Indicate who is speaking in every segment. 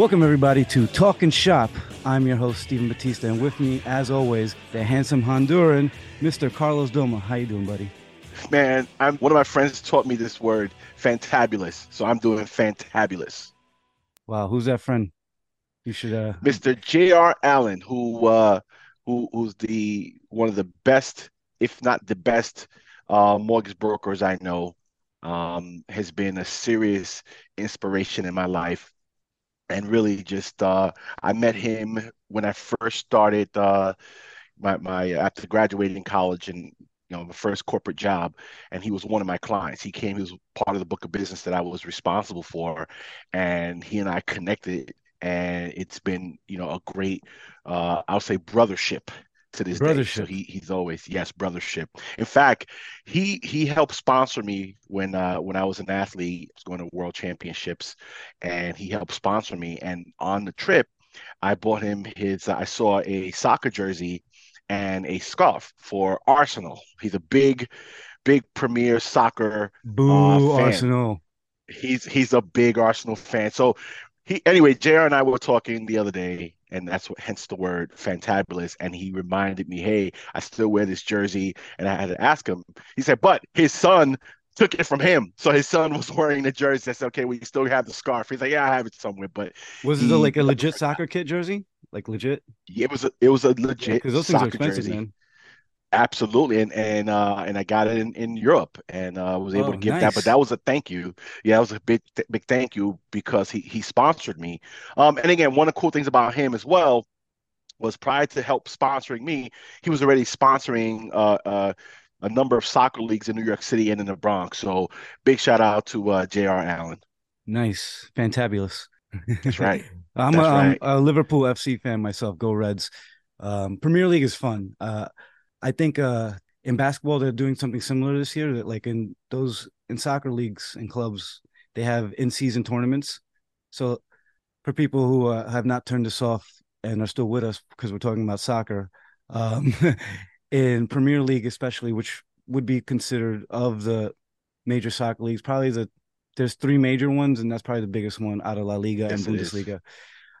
Speaker 1: Welcome everybody to Talking Shop. I'm your host Stephen Batista, and with me, as always, the handsome Honduran, Mr. Carlos Doma. How you doing, buddy?
Speaker 2: Man, I'm one of my friends taught me this word, fantabulous. So I'm doing fantabulous.
Speaker 1: Wow, who's that friend? You should uh
Speaker 2: Mr. J.R. Allen, who uh who who's the one of the best, if not the best, uh mortgage brokers I know. Um, has been a serious inspiration in my life. And really just uh I met him when I first started uh my my after graduating college and you know, my first corporate job, and he was one of my clients. He came, he was part of the book of business that I was responsible for, and he and I connected, and it's been, you know, a great, uh, I'll say, brothership to this
Speaker 1: brothership.
Speaker 2: day. So he he's always yes, brothership. In fact, he he helped sponsor me when uh, when I was an athlete, I was going to World Championships, and he helped sponsor me. And on the trip, I bought him his. I saw a soccer jersey and a scarf for Arsenal. He's a big, big Premier Soccer
Speaker 1: Boo
Speaker 2: uh.
Speaker 1: Arsenal.
Speaker 2: He's he's a big Arsenal fan. So he anyway, JR and I were talking the other day, and that's what hence the word fantabulous. And he reminded me, hey, I still wear this jersey, and I had to ask him. He said, but his son took it from him. So his son was wearing the jersey. I said, okay, we still have the scarf. He's like, yeah, I have it somewhere. But
Speaker 1: Was it a, like a legit soccer kit jersey? Like legit?
Speaker 2: it was a, it was a legit
Speaker 1: Because those things are
Speaker 2: soccer
Speaker 1: expensive,
Speaker 2: jersey.
Speaker 1: man.
Speaker 2: Absolutely, and and uh, and I got it in, in Europe, and uh, was able
Speaker 1: Oh,
Speaker 2: to give that. But that was a thank you. Yeah, that was a big big thank you because he he sponsored me. Um, and again, one of the cool things about him as well was prior to help sponsoring me, he was already sponsoring uh, uh, a number of soccer leagues in New York City and in the Bronx. So big shout out to uh, J.R. Allen.
Speaker 1: Nice. Fantabulous.
Speaker 2: That's right.
Speaker 1: I'm,
Speaker 2: That's
Speaker 1: a, I'm
Speaker 2: right.
Speaker 1: a Liverpool FC fan myself. Go Reds. Um, Premier League is fun. Uh, I think uh, in basketball they're doing something similar this year. That like in those in soccer leagues and clubs, they have in-season tournaments. So for people who uh, have not turned us off and are still with us because we're talking about soccer, um, in Premier League especially, which would be considered of the major soccer leagues, probably the there's three major ones, and that's probably the biggest one out of La Liga
Speaker 2: Yes,
Speaker 1: and. Bundesliga.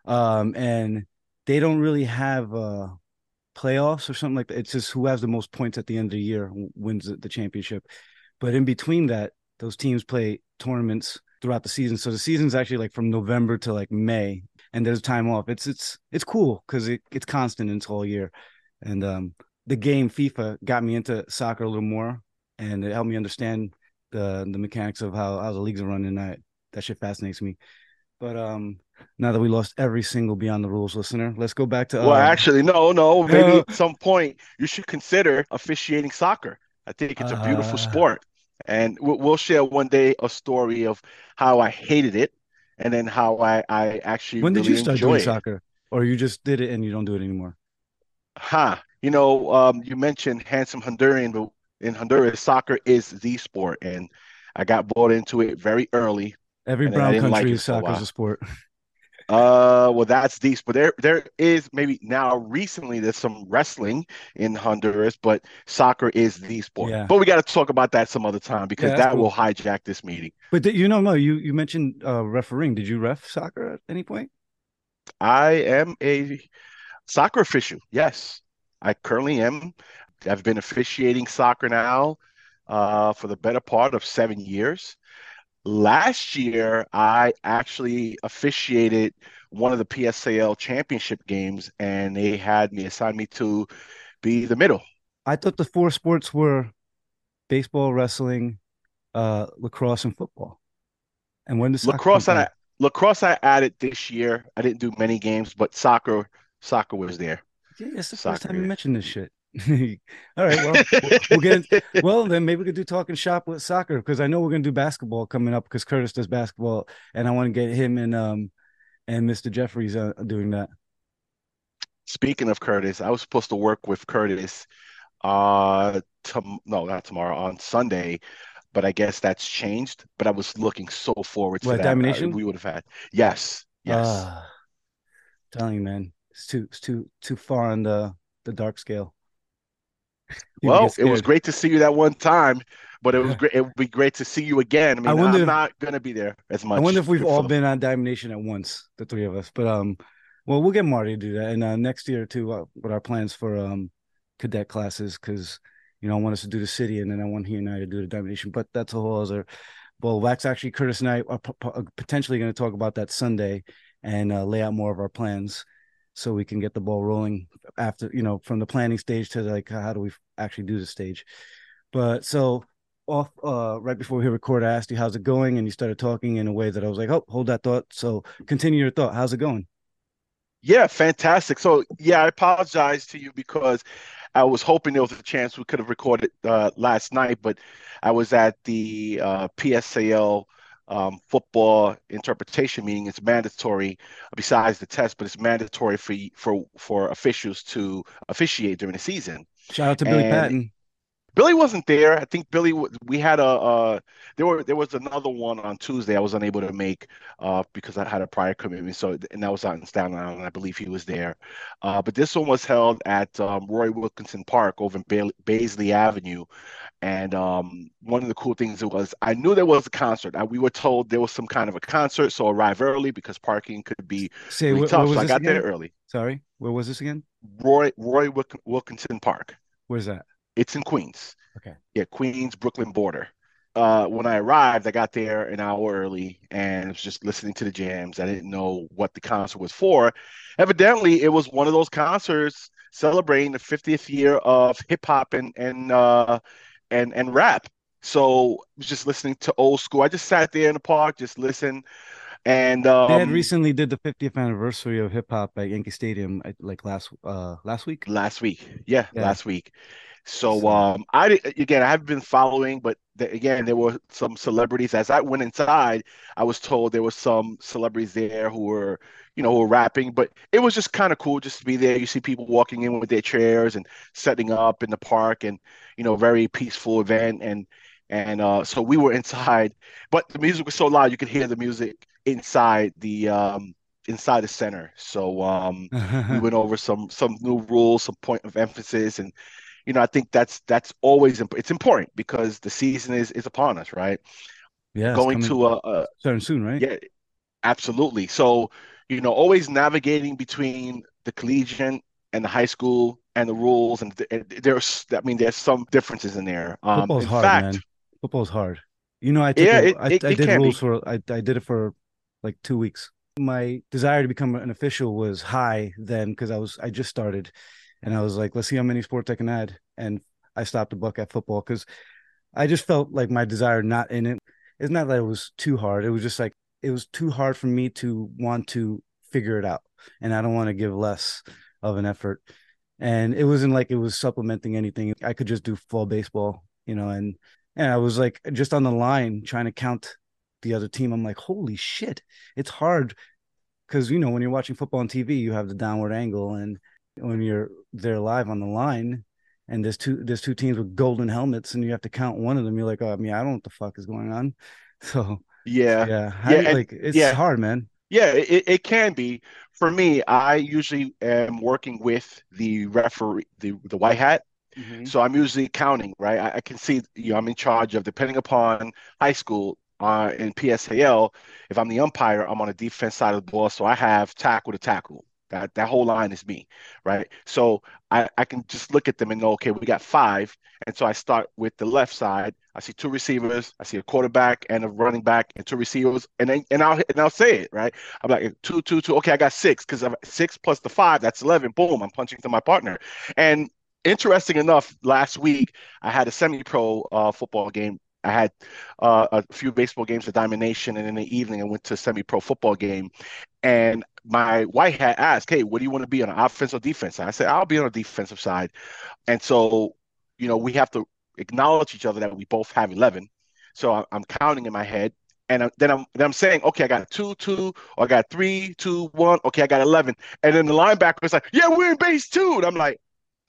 Speaker 1: Um, and they don't really have uh playoffs or something like that. It's just who has the most points at the end of the year wins the, championship. But in between that, those teams play tournaments throughout the season. So the season's actually like from November to like May, and there's time off. It's it's it's cool because it, it's constant it's all year. And um, the game FIFA got me into soccer a little more, and it helped me understand the the mechanics of how how the leagues are running. That that shit fascinates me. But um, now that we lost every single Beyond the Rules listener, let's go back to
Speaker 2: Well,
Speaker 1: uh,
Speaker 2: actually, no, no. Maybe
Speaker 1: Uh,
Speaker 2: at some point you should consider officiating soccer. I think it's a beautiful
Speaker 1: Uh,
Speaker 2: sport, and we'll, we'll share one day a story of how I hated it, and then how I I actually
Speaker 1: When did
Speaker 2: really
Speaker 1: you start doing
Speaker 2: it.
Speaker 1: soccer, or you just did it and you don't do it anymore?
Speaker 2: Huh. You know, um, you mentioned handsome Honduran, but in Honduras, soccer is the sport, and I got bought into it very early.
Speaker 1: Every
Speaker 2: And
Speaker 1: brown
Speaker 2: like
Speaker 1: country
Speaker 2: a
Speaker 1: soccer is a sport.
Speaker 2: Uh, well, that's deep, but there there is maybe now recently there's some wrestling in Honduras, but soccer is the sport.
Speaker 1: Yeah.
Speaker 2: But we got to talk about that some other time because
Speaker 1: Yeah,
Speaker 2: that
Speaker 1: cool.
Speaker 2: will hijack this meeting.
Speaker 1: But did- you know, no, you you mentioned uh, refereeing. Did you ref soccer at any point?
Speaker 2: I am a soccer official. Yes, I currently am. I've been officiating soccer now uh, for the better part of seven years. Last year, I actually officiated one of the PSAL championship games, and they had me assigned me to be the middle.
Speaker 1: I thought the four sports were baseball, wrestling, uh, lacrosse, and football. And when does
Speaker 2: Lacrosse, I, lacrosse, I added this year. I didn't do many games, but soccer, soccer was there.
Speaker 1: Yeah, it's the first time you mentioned this shit. All right, well, we'll, get into, well then maybe we could do talking shop with soccer because I know we're gonna do basketball coming up because Curtis does basketball and I want to get him and um and Mr. Jeffries uh, doing that.
Speaker 2: Speaking of Curtis, I was supposed to work with Curtis uh tom no, not tomorrow, on Sunday, but I guess that's changed. But I was looking so forward to
Speaker 1: What,
Speaker 2: that. Uh,
Speaker 1: Diamond Nation?
Speaker 2: we would have had. Yes, yes.
Speaker 1: Ah, telling you, man, it's too it's too too far on the the dark scale.
Speaker 2: Well, it was great to see you that one time, but it was great. It would be great to see you again. I mean, I wonder I'm if, not gonna be there as much.
Speaker 1: I wonder if we've all been on Diamond Nation at once, the three of us. But um, well, we'll get Marty to do that, and uh, next year too, uh, with our plans for um cadet classes, because you know I want us to do the city, and then I want he and I to do the Diamond Nation. But that's a whole other. Well, that's actually Curtis and I are p- p- potentially going to talk about that Sunday and uh, lay out more of our plans so we can get the ball rolling after you know from the planning stage to like how do we actually do the stage but so off uh, right before we record, I asked you how's it going, and you started talking in a way that I was like, oh, hold that thought. So continue your thought. How's it going?
Speaker 2: Yeah, fantastic. So yeah, I apologize to you because I was hoping there was a chance we could have recorded uh, last night, but I was at the uh, PSAL um, football interpretation meeting. It's mandatory besides the test, but it's mandatory for for for officials to officiate during the season.
Speaker 1: Shout out to Billy and, Patton.
Speaker 2: Billy wasn't there. I think Billy. We had a. Uh, there were there was another one on Tuesday. I was unable to make uh, because I had a prior commitment. So and that was out in Staten Island. I believe he was there. Uh, but this one was held at um, Roy Wilkinson Park over in ba- Baisley Avenue. And um, one of the cool things was I knew there was a concert. I, we were told there was some kind of a concert, so arrive early because parking could be
Speaker 1: Say, really tough. So I got again? there early. Sorry, where was this again?
Speaker 2: Roy Roy Wilkinson Park.
Speaker 1: Where's that?
Speaker 2: It's in Queens.
Speaker 1: Okay.
Speaker 2: Yeah, Queens, Brooklyn border. Uh, when I arrived, I got there an hour early and was just listening to the jams. I didn't know what the concert was for. Evidently, it was one of those concerts celebrating the 50th year of hip hop and and uh, and and rap. So I was just listening to old school. I just sat there in the park, just listened. And um,
Speaker 1: they had recently did the 50th anniversary of hip hop at Yankee Stadium, like last uh last week.
Speaker 2: Last week, yeah, yeah. last week. So um, I again, I haven't been following, but the, again, there were some celebrities. As I went inside, I was told there were some celebrities there who were, you know, who were rapping. But it was just kind of cool just to be there. You see people walking in with their chairs and setting up in the park, and you know, very peaceful event. And and uh, so we were inside, but the music was so loud you could hear the music inside the um, inside the center. So um, we went over some some new rules, some point of emphasis, and you know, I think that's that's always imp- it's important because the season is is upon us, right?
Speaker 1: Yeah,
Speaker 2: going to a, a
Speaker 1: starting soon, right?
Speaker 2: Yeah, absolutely. So you know, always navigating between the collegiate and the high school and the rules, and, th- there's I mean, there's some differences in there.
Speaker 1: Um, Football's in hard, fact, man. Football's hard. You know, I took yeah, it, I, it, I did rules be. for I, I did it for like two weeks. My desire to become an official was high then because I was I just started and I was like, let's see how many sports I can add. And I stopped a buck at football because I just felt like my desire not in it. It's not that it was too hard. It was just like it was too hard for me to want to figure it out, and I don't want to give less of an effort. And it wasn't like it was supplementing anything. I could just do full baseball, you know, and and I was like just on the line trying to count the other team. I'm like, holy shit, it's hard because you know when you're watching football on TV, you have the downward angle, and when you're there live on the line and there's two there's two teams with golden helmets and you have to count one of them you're like oh i mean i don't know what the fuck is going on. So
Speaker 2: yeah.
Speaker 1: yeah How, yeah like it's yeah. hard man.
Speaker 2: Yeah it, it can be. For me i usually am working with the referee the, the white hat. Mm-hmm. so i'm usually counting right? I, I, can see you know i'm in charge of depending upon high school uh, in psal if i'm the umpire i'm on the defense side of the ball so i have tackle to tackle that that whole line is me, right? So I, I can just look at them and know, okay, we got five. And so I start with the left side. I see two receivers, I see a quarterback and a running back and two receivers, and then and I'll and I'll say it, right? I'm like two, two, two. Okay, I got six because six plus the five, that's eleven. Boom, I'm punching to my partner. And interesting enough, last week I had a semi-pro uh, football game I had uh, a few baseball games at Diamond Nation, and in the evening I went to a semi-pro football game. And my white hat asked, "Hey, what do you want to be on offense or defense?" And I said, "I'll be on the defensive side." And so, you know, we have to acknowledge each other that we both have eleven. So I'm counting in my head, and then I'm then I'm saying, "Okay, I got two, two, or I got three, two, one. Okay, I got eleven." And then the linebacker is like, "Yeah, we're in base two," and I'm like,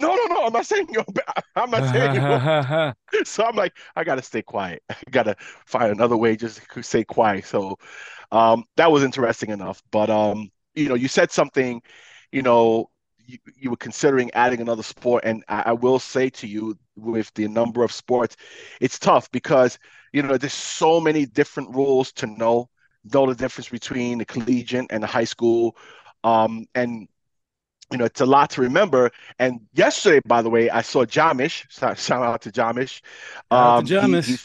Speaker 2: no, no, no. I'm not saying you're bad. I'm not saying you So I'm like, I gotta stay quiet. I gotta find another way just to stay quiet. So um, that was interesting enough. But um, you know, you said something, you know, you, you were considering adding another sport. And I, I will say to you, with the number of sports, it's tough because you know there's so many different rules to know. Know the difference between the collegiate and the high school, um, and you know, it's a lot to remember. And yesterday, by the way, I saw Jamish. Shout out to Jamish.
Speaker 1: Um, to Jamish.
Speaker 2: He,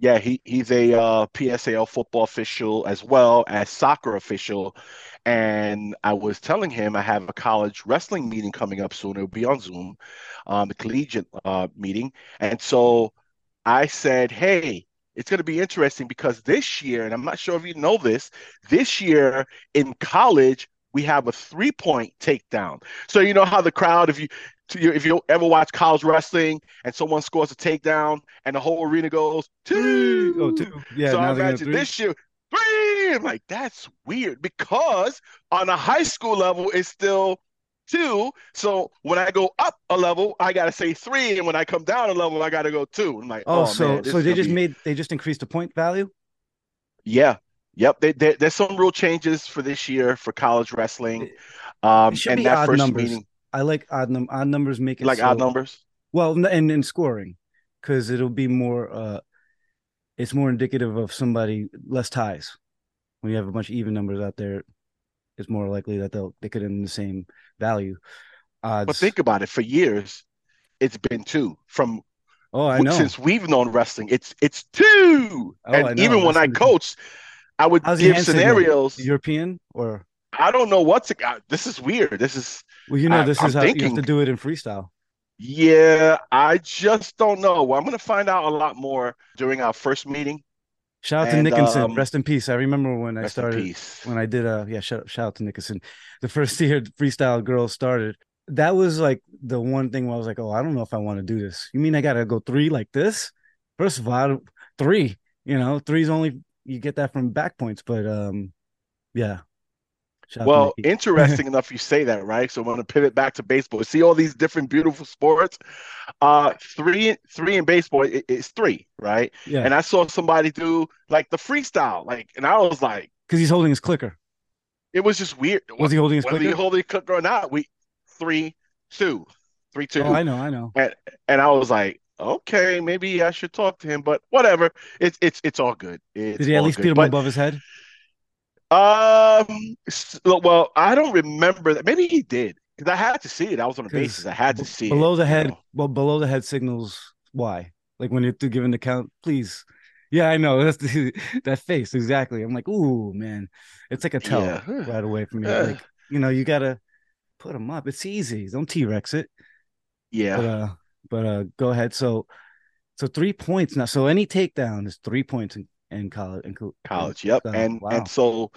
Speaker 2: yeah, he, he's a uh, PSAL football official as well as soccer official. And I was telling him I have a college wrestling meeting coming up soon. It'll be on Zoom, um, the collegiate uh, meeting. And so I said, hey, it's going to be interesting because this year, and I'm not sure if you know this, this year in college, we have a three point takedown. So you know how the crowd, if you if you ever watch college wrestling and someone scores a takedown and the whole arena goes oh, two,
Speaker 1: oh two, yeah.
Speaker 2: So I imagine this year three. I'm like that's weird because on a high school level it's still two. So when I go up a level, I gotta say three, and when I come down a level, I gotta go two. I'm like,
Speaker 1: oh, oh so man, so they just be... made they just increased the point value.
Speaker 2: Yeah, Yep, they, they, there's some rule changes for this year for college wrestling. Um, and that first
Speaker 1: numbers.
Speaker 2: meeting,
Speaker 1: I like odd, num- odd numbers. Make it
Speaker 2: like
Speaker 1: so,
Speaker 2: odd numbers.
Speaker 1: Well, and in scoring, because it'll be more. uh It's more indicative of somebody less ties. When you have a bunch of even numbers out there, it's more likely that they'll they could end the same value. Odds.
Speaker 2: But think about it. For years, it's been two from
Speaker 1: Oh, I know.
Speaker 2: Since we've known wrestling, it's it's two. Oh, and even when I coached, I would How's give scenarios.
Speaker 1: Signal? European or
Speaker 2: I don't know what's it. This is weird. This is
Speaker 1: well, you know, this I, is I'm how thinking, you have to do it in freestyle.
Speaker 2: Yeah, I just don't know. Well, I'm to find out a lot more during our first meeting.
Speaker 1: Shout out and, to Nickinson. Um, rest in peace. I remember when I started when I did a yeah, shout, shout out to Nickinson. The first year freestyle girls started. That was like the one thing where I was like, oh, I don't know if I want to do this. You mean I gotta go three like this? First of all, three, you know, three's only you get that from back points, but um, yeah.
Speaker 2: Shout well, interesting enough you say that, right? So I'm going to pivot back to baseball. See all these different beautiful sports. Uh, three, three in baseball it, it's three, right? Yeah. And I saw somebody do like the freestyle, like, and I was like,
Speaker 1: because he's holding his clicker.
Speaker 2: It was just weird.
Speaker 1: Was he holding his Whether clicker?
Speaker 2: he holding clicker or not? We three, two, three, two.
Speaker 1: Oh, I know, I know.
Speaker 2: And and I was like, okay, maybe I should talk to him, but whatever. It's it's it's all good. It's
Speaker 1: Did he at least
Speaker 2: good.
Speaker 1: beat him but, above his head?
Speaker 2: Um, well, I don't remember that. Maybe he did because I had to see it. I was on the bases. I had to see
Speaker 1: below
Speaker 2: it,
Speaker 1: the head. Know? Well, below the head signals why. Like when you're giving the count, please. Yeah, I know that's the, that face exactly. I'm like, ooh, man, it's like a tell yeah. right away from me. Like, you know, you gotta put them up. It's easy. Don't T Rex it.
Speaker 2: Yeah.
Speaker 1: But, uh, but uh, go ahead. So, so three points now. So any takedown is three points in, in college. In
Speaker 2: college, yep. and wow. and so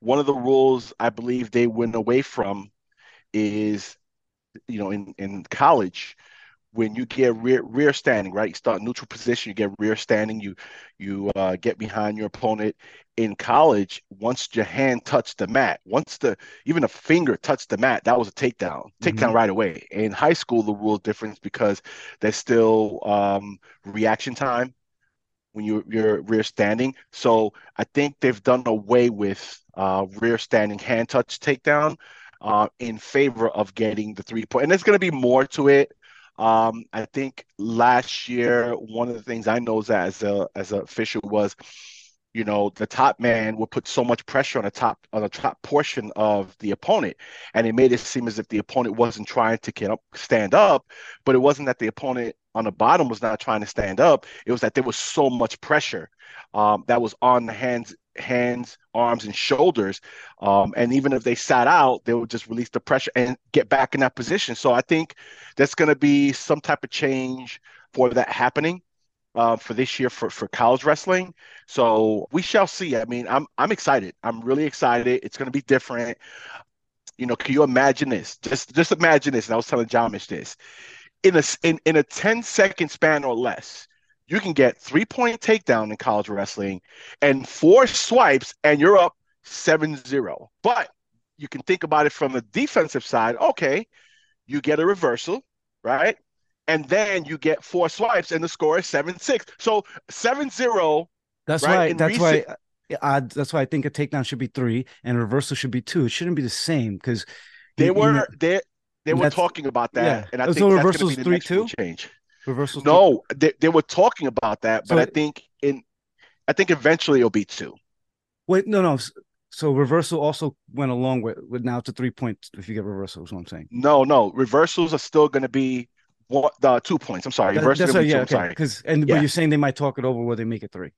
Speaker 2: one of the rules I believe they went away from is, you know, in in college, when you get rear rear standing, right? You start neutral position, you get rear standing, you you uh, get behind your opponent. In college, once your hand touched the mat, once the even a finger touched the mat, that was a takedown, takedown mm-hmm. right away. In high school, the rule is different because there's still um, reaction time when you, you're rear standing. So I think they've done away with uh, rear standing hand touch takedown uh, in favor of getting the three point. And there's going to be more to it. Um, I think last year one of the things I know as a as an official was, you know, the top man would put so much pressure on the top on the top portion of the opponent, and it made it seem as if the opponent wasn't trying to get up, stand up, but it wasn't that the opponent on the bottom was not trying to stand up. It was that there was so much pressure um, that was on the hands hands, arms, and shoulders. Um, and even if they sat out, they would just release the pressure and get back in that position. So I think that's going to be some type of change for that happening. Uh, for this year for, for college wrestling. So we shall see. I mean, I'm I'm excited. I'm really excited. It's going to be different. You know, can you imagine this? Just just imagine this. And I was telling Jamish this. In a in, in a 10 second span or less, you can get three point takedown in college wrestling and four swipes, and you're up 7 0. But you can think about it from the defensive side. Okay, you get a reversal, right? And then you get four swipes, and the score is 7 6. So 7 0.
Speaker 1: That's right? why. That's recent- why. I, that's why I think a takedown should be three and a reversal should be two. It shouldn't be the same because
Speaker 2: they were you know, they they were talking about that,
Speaker 1: yeah.
Speaker 2: and I
Speaker 1: Oh,
Speaker 2: think
Speaker 1: so
Speaker 2: that's
Speaker 1: reversals
Speaker 2: to be the
Speaker 1: three, two?
Speaker 2: change.
Speaker 1: Reversals.
Speaker 2: No, they, they were talking about that, but I think in I think eventually it'll be two.
Speaker 1: Wait, no, no. So reversal also went along with, with now to three points if you get reversals. Is what I'm saying.
Speaker 2: No, no, reversals are still going to be one, the two points. I'm sorry,
Speaker 1: That- that's what,
Speaker 2: two.
Speaker 1: yeah,
Speaker 2: I'm
Speaker 1: okay.
Speaker 2: sorry.
Speaker 1: Because and
Speaker 2: Yeah.
Speaker 1: but you're saying they might talk it over where they make it three.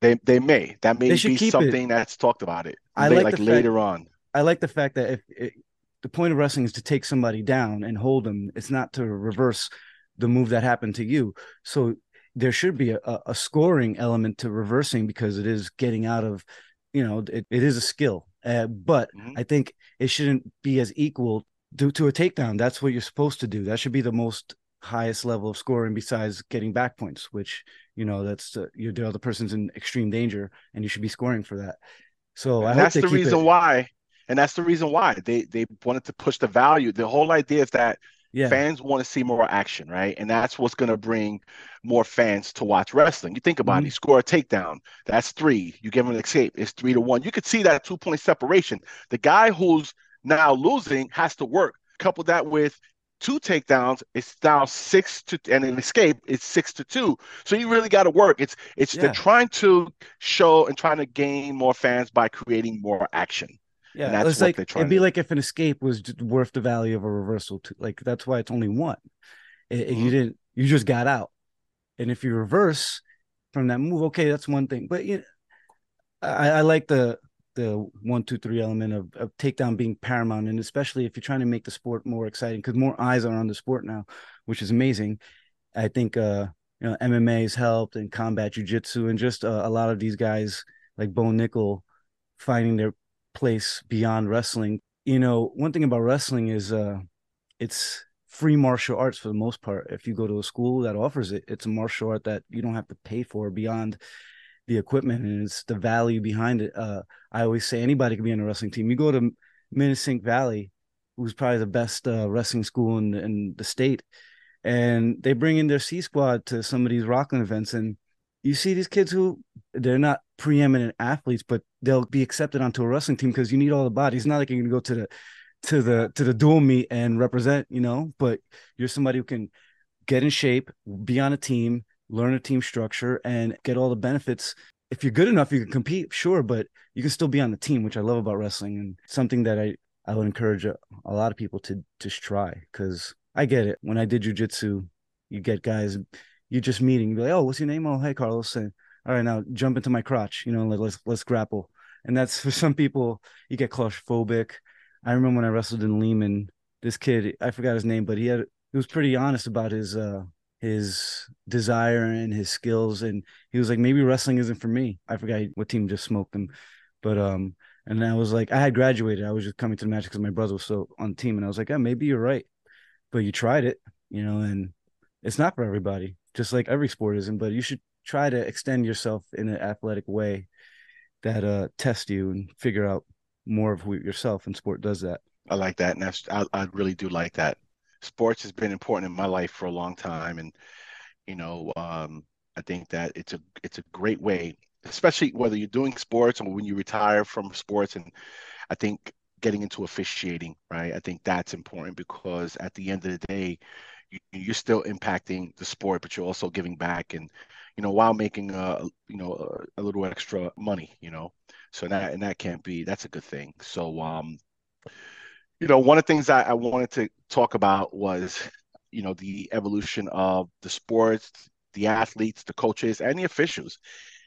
Speaker 2: They they may that may be
Speaker 1: keep it.
Speaker 2: something that's talked about it.
Speaker 1: I
Speaker 2: la-
Speaker 1: like
Speaker 2: like
Speaker 1: fact-
Speaker 2: later on.
Speaker 1: I like the fact that if it, the point of wrestling is to take somebody down and hold them, it's not to reverse the move that happened to you. So there should be a, a scoring element to reversing because it is getting out of, you know, it, it is a skill. Uh, but
Speaker 2: Mhm.
Speaker 1: I think it shouldn't be as equal to, to a takedown. That's what you're supposed to do. That should be the most highest level of scoring besides getting back points, which, you know, that's uh, you're the other person's in extreme danger and you should be scoring for that. So I hope
Speaker 2: that's the reason
Speaker 1: it,
Speaker 2: why. And that's the reason why they they wanted to push the value. The whole idea is that
Speaker 1: yeah.
Speaker 2: fans want to see more action, right? And that's what's going to bring more fans to watch wrestling. You think about
Speaker 1: Mhm.
Speaker 2: it, you score a takedown, that's three. You give him an escape, it's three to one. You could see that two point separation. The guy who's now losing has to work. Couple that with two takedowns, it's now six to and an escape, it's six to two. So you really got to work. It's it's
Speaker 1: Yeah.
Speaker 2: they're trying to show and trying to gain more fans by creating more action.
Speaker 1: Yeah,
Speaker 2: that's
Speaker 1: it's
Speaker 2: what
Speaker 1: like it'd be
Speaker 2: to-
Speaker 1: like if an escape was worth the value of a reversal. To like that's why it's only one. It- it- You
Speaker 2: mm-hmm.
Speaker 1: didn't. You just got out, and if you reverse from that move, okay, that's one thing. But you, I, I like the the one, two, three element of, of takedown being paramount, and especially if you're trying to make the sport more exciting, because more eyes are on the sport now, which is amazing. I think uh, you know MMA has helped and combat jujitsu, and just uh, a lot of these guys like Bo Nickal finding their place beyond wrestling. You know, one thing about wrestling is uh it's free martial arts for the most part. If you go to a school that offers it, it's a martial art that you don't have to pay for beyond the equipment and it's the value behind it. Uh I always say anybody can be on a wrestling team. You go to Minisink Valley, who's probably the best uh, wrestling school in, in the state, and they bring in their C squad to some of these Rockland events and you see these kids who they're not preeminent athletes, but they'll be accepted onto a wrestling team because you need all the bodies. Not like you're gonna go to the to the to the dual meet and represent, you know, but you're somebody who can get in shape, be on a team, learn a team structure, and get all the benefits. If you're good enough, you can compete, sure, but you can still be on the team, which I love about wrestling and something that I I would encourage a, a lot of people to just try because I get it. When I did jujitsu, you get guys you just meeting, be like, oh, what's your name? Oh, hey, Carlos. And all right, now jump into my crotch. You know, like, let's let's grapple. And that's for some people, you get claustrophobic. I remember when I wrestled in Lehman, this kid, I forgot his name, but he had he was pretty honest about his uh his desire and his skills. And he was like, maybe wrestling isn't for me. I forgot what team just smoked him. But um, and I was like, I had graduated. I was just coming to the match because my brother was so on team. And I was like, yeah, maybe you're right. But you tried it, you know, and it's not for everybody, just like every sport isn't, but you should try to extend yourself in an athletic way that uh test you and figure out more of who yourself and sport does that.
Speaker 2: I like that, and that's I, I really do like that. Sports has been important in my life for a long time, and you know, um, I think that it's a it's a great way, especially whether you're doing sports or when you retire from sports. And I think getting into officiating, right? I think that's important because at the end of the day, you, you're still impacting the sport, but you're also giving back, and you know, while making a you know a, a little extra money, you know. So that and that can't be that's a good thing. So um, you know, one of the things I, I wanted to talk about was, you know, the evolution of the sports, the athletes, the coaches, and the officials.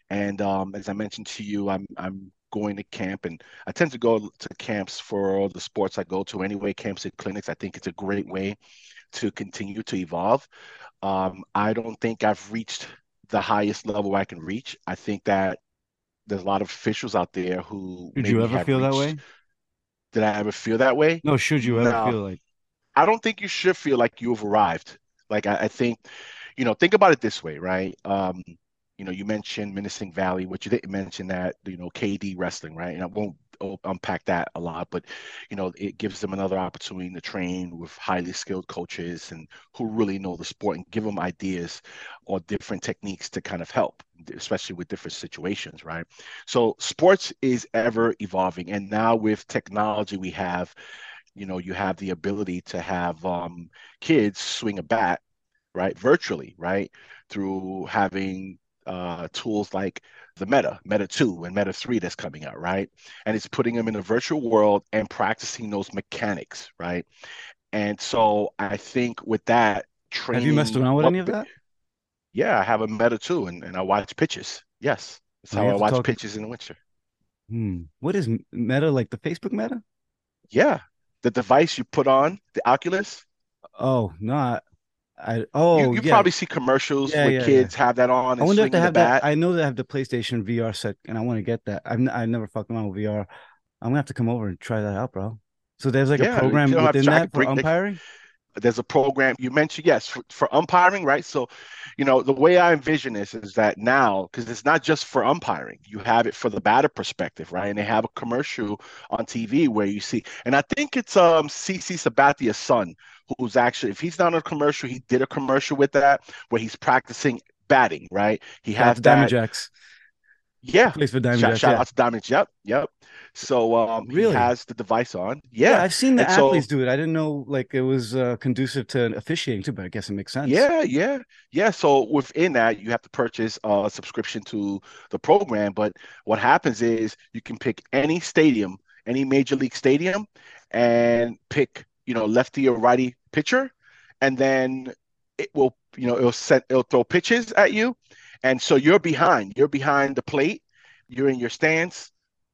Speaker 2: And um, as I mentioned to you, I'm I'm going to camp, and I tend to go to camps for all the sports I go to anyway. Camps and clinics. I think it's a great way to continue to evolve. Um, I don't think I've reached the highest level I can reach. I think that there's a lot of officials out there who
Speaker 1: Did you ever feel that way?
Speaker 2: Did I ever feel that way?
Speaker 1: No, should you ever
Speaker 2: No.
Speaker 1: feel like
Speaker 2: I don't think you should feel like you've arrived. Like I, I think, you know, think about it this way, right? Um, you know, you mentioned Minisink Valley, which you didn't mention that, you know, KD wrestling, right? And I won't unpack that a lot, but you know, it gives them another opportunity to train with highly skilled coaches and who really know the sport and give them ideas or different techniques to kind of help, especially with different situations, right? So sports is ever evolving, and now with technology, we have you know, you have the ability to have um, kids swing a bat, right, virtually, right, through having uh, tools like the Meta, Meta 2 and Meta 3 that's coming out, right? And it's putting them in a virtual world and practicing those mechanics, right? And so I think with that training.
Speaker 1: Have you messed around with any of that?
Speaker 2: Yeah, I have a Meta 2 and, and I watch pitches. Yes. That's oh, how I watch talk... pitches in the winter.
Speaker 1: Hmm. What is Meta like the Facebook Meta?
Speaker 2: Yeah. The device you put on, the Oculus.
Speaker 1: Oh, no, I oh
Speaker 2: you, you
Speaker 1: yeah.
Speaker 2: probably see commercials yeah, where yeah, kids have that on. I wonder if they
Speaker 1: have
Speaker 2: that.
Speaker 1: I know they have the PlayStation VR set, and I want to get that. I've I never fucked around with VR. I'm gonna have to come over and try that out, bro. So there's like a program within that for umpiring
Speaker 2: there's a program you mentioned yes for, for, umpiring right so you know the way i envision this is that now because it's not just for umpiring you have it for the batter perspective right and they have a commercial on tv where you see and i think it's um cc Sabathia's son who's actually if he's not on a commercial he did a commercial with that where he's practicing batting right he has
Speaker 1: Diamond Jacks.
Speaker 2: Yeah.
Speaker 1: Plays for Diamond
Speaker 2: shout,
Speaker 1: Jacks.
Speaker 2: Shout
Speaker 1: yeah.
Speaker 2: out to Diamond. Yep. Yep. So um, really? he has the device on. Yeah. yeah
Speaker 1: I've seen the and athletes so, do it. I didn't know like it was uh, conducive to officiating too, but I guess it makes sense.
Speaker 2: Yeah. Yeah. Yeah. So within that, you have to purchase a subscription to the program. But what happens is you can pick any stadium, any major league stadium, and pick, you know, lefty or righty pitcher. And then it will, you know, it'll set, it'll throw pitches at you and so you're behind. You're behind the plate. You're in your stance,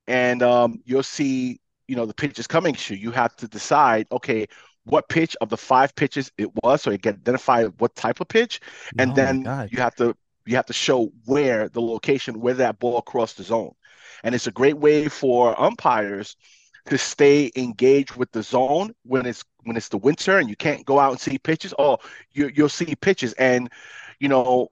Speaker 2: and um, you'll see, you know, the pitches coming to you. You have to decide, okay, what pitch of the five pitches it was, so you can identify what type of pitch, and oh then you have to you have to show where the location where that ball crossed the zone, and it's a great way for umpires to stay engaged with the zone when it's when it's the winter and you can't go out and see pitches. Oh, you you'll see pitches, and you know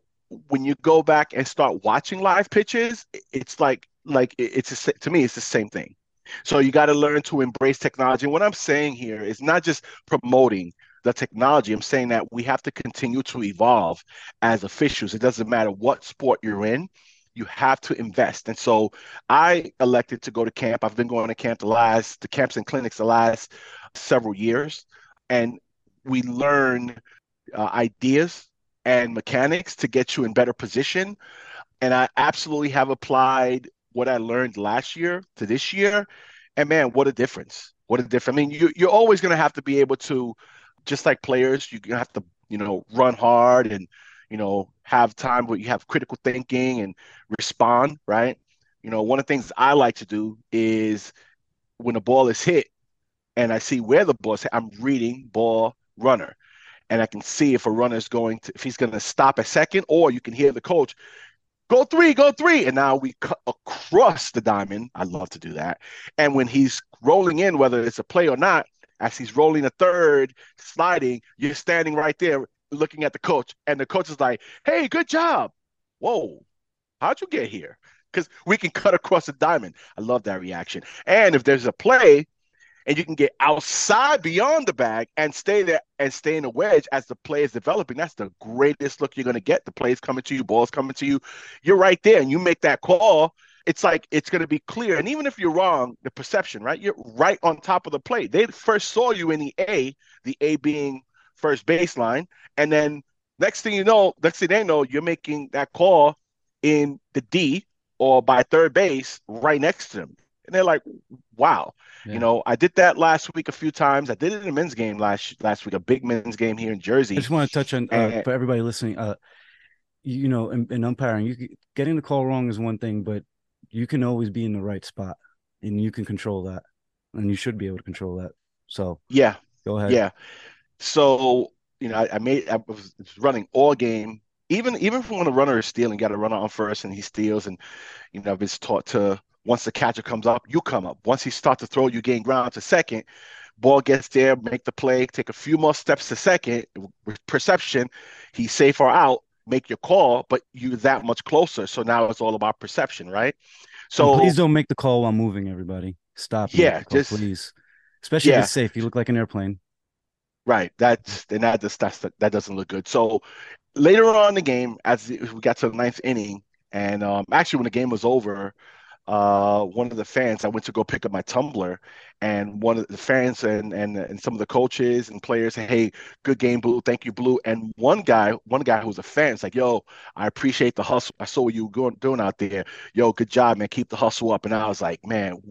Speaker 2: when you go back and start watching live pitches, it's like like it's a, to me it's the same thing. So you got to learn to embrace technology. And what I'm saying here is not just promoting the technology. I'm saying that we have to continue to evolve as officials. It doesn't matter what sport you're in. You have to invest. And so I elected to go to camp. I've been going to camp the last, the camps and clinics the last several years. And we learn uh, ideas and mechanics to get you in better position. And I absolutely have applied what I learned last year to this year. And man, what a difference. What a difference. I mean, you, you're always going to have to be able to, just like players, you're going to have to, you know, run hard and, you know, have time where you have critical thinking and respond, right? You know, one of the things I like to do is when a ball is hit and I see where the ball is hit, I'm reading ball runner and I can see if a runner is going to if he's going to stop a second, or you can hear the coach go three, go three, and now we cut across the diamond. I love to do that. And when he's rolling in, whether it's a play or not, as he's rolling a third, sliding, you're standing right there looking at the coach, and the coach is like, "Hey, good job." Whoa, how'd you get here? Because we can cut across the diamond. I love that reaction. And if there's a play and you can get outside beyond the bag and stay there and stay in the wedge as the play is developing. That's the greatest look you're going to get. The play is coming to you, ball's coming to you. You're right there and you make that call. It's like it's going to be clear. And even if you're wrong, the perception, right? You're right on top of the plate. They first saw you in the A, the A being first baseline. And then next thing you know, next thing they know, you're making that call in the D or by third base right next to them and they're like, "Wow." Yeah. You know, I did that last week a few times. I did it in a men's game last last week, a big men's game here in Jersey.
Speaker 1: I just want to touch on uh, for everybody listening. Uh, you know, in, in umpiring, you getting the call wrong is one thing, but you can always be in the right spot, and you can control that, and you should be able to control that. So
Speaker 2: yeah,
Speaker 1: go ahead.
Speaker 2: Yeah. So you know, I, I made I was running all game. Even even when a runner is stealing, got a run on first, and he steals, and you know, I've been taught to once the catcher comes up, you come up. Once he starts to throw, you gain ground to second. Ball gets there, make the play, take a few more steps to second. With perception, he's safe or out. Make your call, but you're that much closer. So now it's all about perception, right? So
Speaker 1: and please don't make the call while moving. Everybody, stop.
Speaker 2: Yeah, call, just
Speaker 1: please. Especially yeah. if it's safe. You look like an airplane.
Speaker 2: Right. That's and that just that's that doesn't look good. So later on in the game, as we got to the ninth inning, and um, actually when the game was over, uh, one of the fans. I went to go pick up my tumbler, and one of the fans and and and some of the coaches and players say, "Hey, good game, Blue. Thank you, Blue." And one guy, one guy who was a fan, is like, "Yo, I appreciate the hustle. I saw what you going doing out there. Yo, good job, man. Keep the hustle up." And I was like, "Man,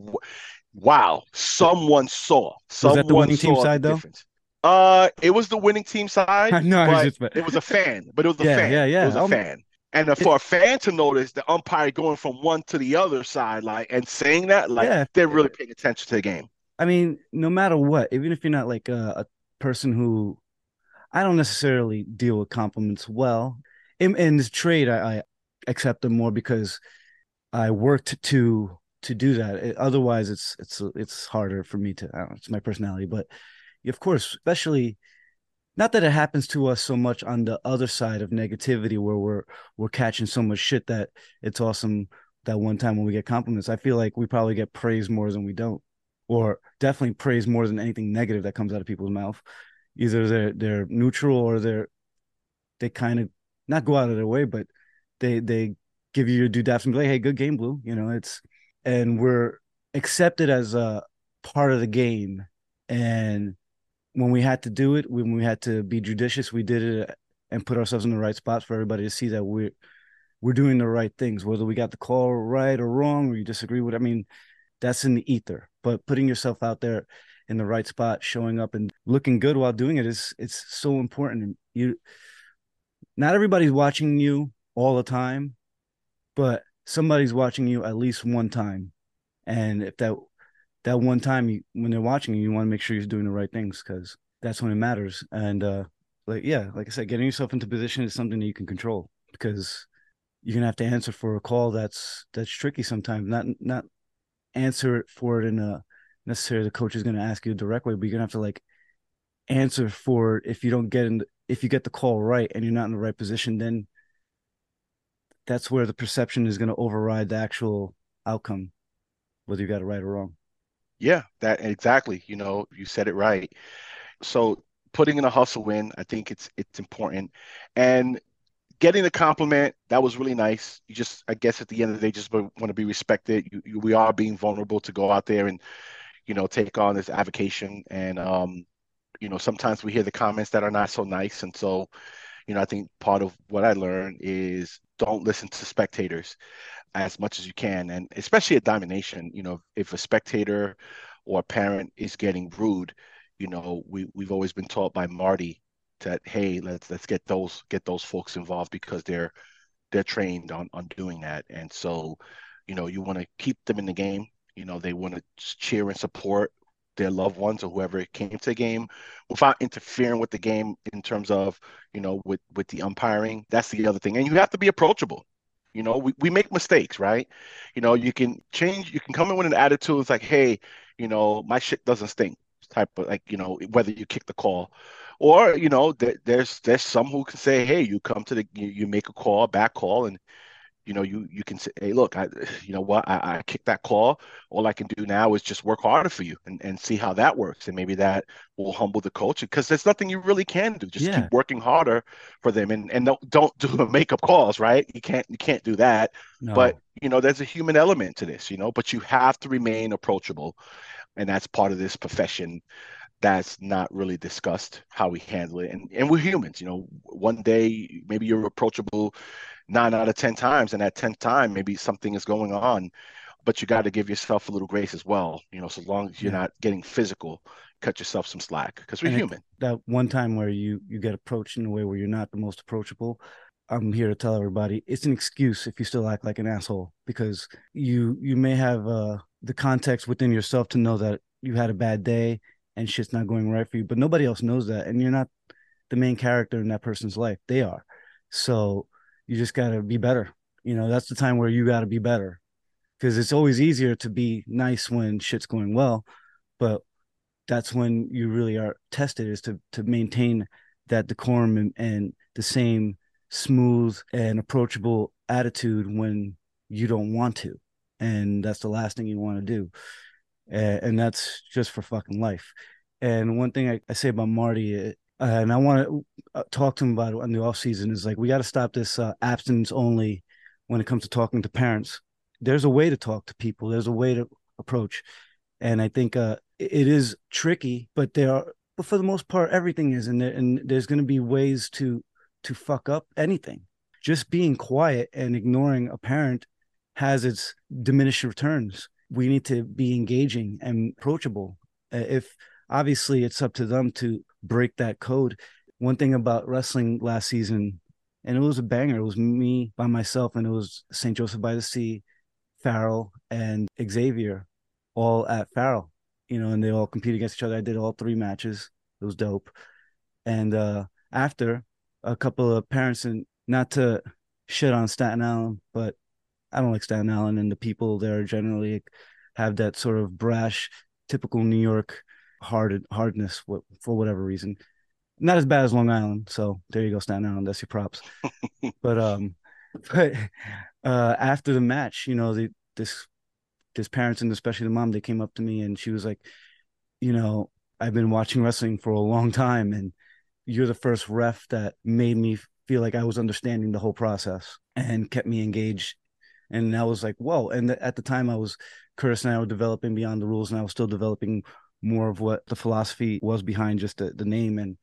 Speaker 2: wow, someone saw. Someone
Speaker 1: was that the winning
Speaker 2: team
Speaker 1: side though?
Speaker 2: Difference. Uh, it was the winning team side.
Speaker 1: no,
Speaker 2: but
Speaker 1: just, but...
Speaker 2: it was a fan. But it was a
Speaker 1: yeah,
Speaker 2: fan.
Speaker 1: Yeah, yeah,
Speaker 2: It was a fan. And for a fan to notice the umpire going from one to the other side, like and saying that, like
Speaker 1: Yeah.
Speaker 2: they're really paying attention to the game.
Speaker 1: I mean, no matter what, even if you're not like a, a person who, I don't necessarily deal with compliments well. In, in this trade, I, I accept them more because I worked to to do that. It- otherwise, it's it's it's harder for me to. I don't know, it's my personality, but of course, especially not that it happens to us so much on the other side of negativity where we're we're catching so much shit that it's awesome that one time when we get compliments. I feel like we probably get praised more than we don't or definitely praise more than anything negative that comes out of people's mouth. Either they're they're neutral or they're they kind of not go out of their way, but they they give you your due daps and be like, hey, good game, Blue. You know, it's and we're accepted as a part of the game. And when we had to do it, when we had to be judicious, we did it and put ourselves in the right spots for everybody to see that we're we're doing the right things, whether we got the call right or wrong, or you disagree with. I mean, that's in the ether. But putting yourself out there in the right spot, showing up and looking good while doing it is it's so important. You not everybody's watching you all the time, but somebody's watching you at least one time. And if that that one time you when they're watching you, you want to make sure you're doing the right things because that's when it matters. And uh like yeah, like I said, getting yourself into position is something that you can control because you're gonna have to answer for a call that's that's tricky sometimes. Not not answer for it in a necessarily the coach is gonna ask you directly, but you're gonna have to like answer for if you don't get in if you get the call right and you're not in the right position, then that's where the perception is gonna override the actual outcome, whether you got it right or wrong.
Speaker 2: Yeah, that exactly. You know, you said it right. So putting in a hustle in, I think it's it's important. And getting the compliment, that was really nice. You just, I guess, at the end of the day, just want to be respected. You, you, we are being vulnerable to go out there and, you know, take on this avocation. And, um, you know, sometimes we hear the comments that are not so nice. And so, you know, I think part of what I learned is don't listen to spectators as much as you can. And especially at Diamond Nation you know, if a spectator or a parent is getting rude, you know, we, we've always been taught by Marty that hey let's let's get those get those folks involved because they're they're trained on on doing that and so you know you want to keep them in the game you know they want to cheer and support their loved ones or whoever came to the game without interfering with the game in terms of you know with with the umpiring that's the other thing. And you have to be approachable. You know we, we make mistakes right? You know you can change you can come in with an attitude it's like hey you know my shit doesn't stink type of like you know whether you kick the call or you know th- there's there's some who can say hey you come to the you, you make a call back call and you know you you can say hey look i you know what? I, I kicked that call all i can do now is just work harder for you and, and see how that works. And maybe that will humble the coach because there's nothing you really can do. Just
Speaker 1: Yeah.
Speaker 2: keep working harder for them and and don't, don't do the makeup calls right? You can't you can't do that.
Speaker 1: No.
Speaker 2: but you know there's a human element to this you know but you have to remain approachable. And that's part of this profession that's not really discussed how we handle it. And and we're humans you know one day maybe you're approachable nine out of ten times and that 10th time maybe something is going on but you got to give yourself a little grace as well you know so long as you're
Speaker 1: Yeah.
Speaker 2: not getting physical cut yourself some slack because we're
Speaker 1: And
Speaker 2: human
Speaker 1: that one time where you you get approached in a way where you're not the most approachable i'm here to tell everybody it's an excuse if you still act like an asshole because you you may have uh the context within yourself to know that you had a bad day and shit's not going right for you but nobody else knows that and you're not the main character in that person's life they are so you just got to be better. You know that's the time where you got to be better. Because it's always easier to be nice when shit's going well but that's when you really are tested is to to maintain that decorum and, and the same smooth and approachable attitude when you don't want to. And that's the last thing you want to do. And, and that's just for fucking life. And one thing i, I say about marty and i want to uh, talk to him about it in the off season is like we got to stop this uh, abstinence only when it comes to talking to parents there's a way to talk to people. There's a way to approach, and I think uh, it is tricky, but there are. But for the most part, everything is, and there, and there's going to be ways to to fuck up anything. Just being quiet and ignoring a parent has its diminished returns. We need to be engaging and approachable. If obviously it's up to them to break that code. One thing about wrestling last season, and it was a banger. It was me by myself, and it was St. Joseph by the Sea, Farrell, and Xavier, all at Farrell. You know, and they all compete against each other. I did all three matches. It was dope. And uh, after a couple of parents, and not to shit on Staten Island, but I don't like Staten Island, and the people there generally have that sort of brash, typical New York hard hardness for whatever reason. Not as bad as Long Island, so there you go, Staten Island. That's your props. but um, but uh, after the match, you know, the this this parents and especially the mom, they came up to me and she was like, you know, I've been watching wrestling for a long time, and you're the first ref that made me feel like I was understanding the whole process and kept me engaged. And I was like, whoa. And at the time, I was Curtis and I were developing beyond the rules, and I was still developing more of what the philosophy was behind just the, the name. And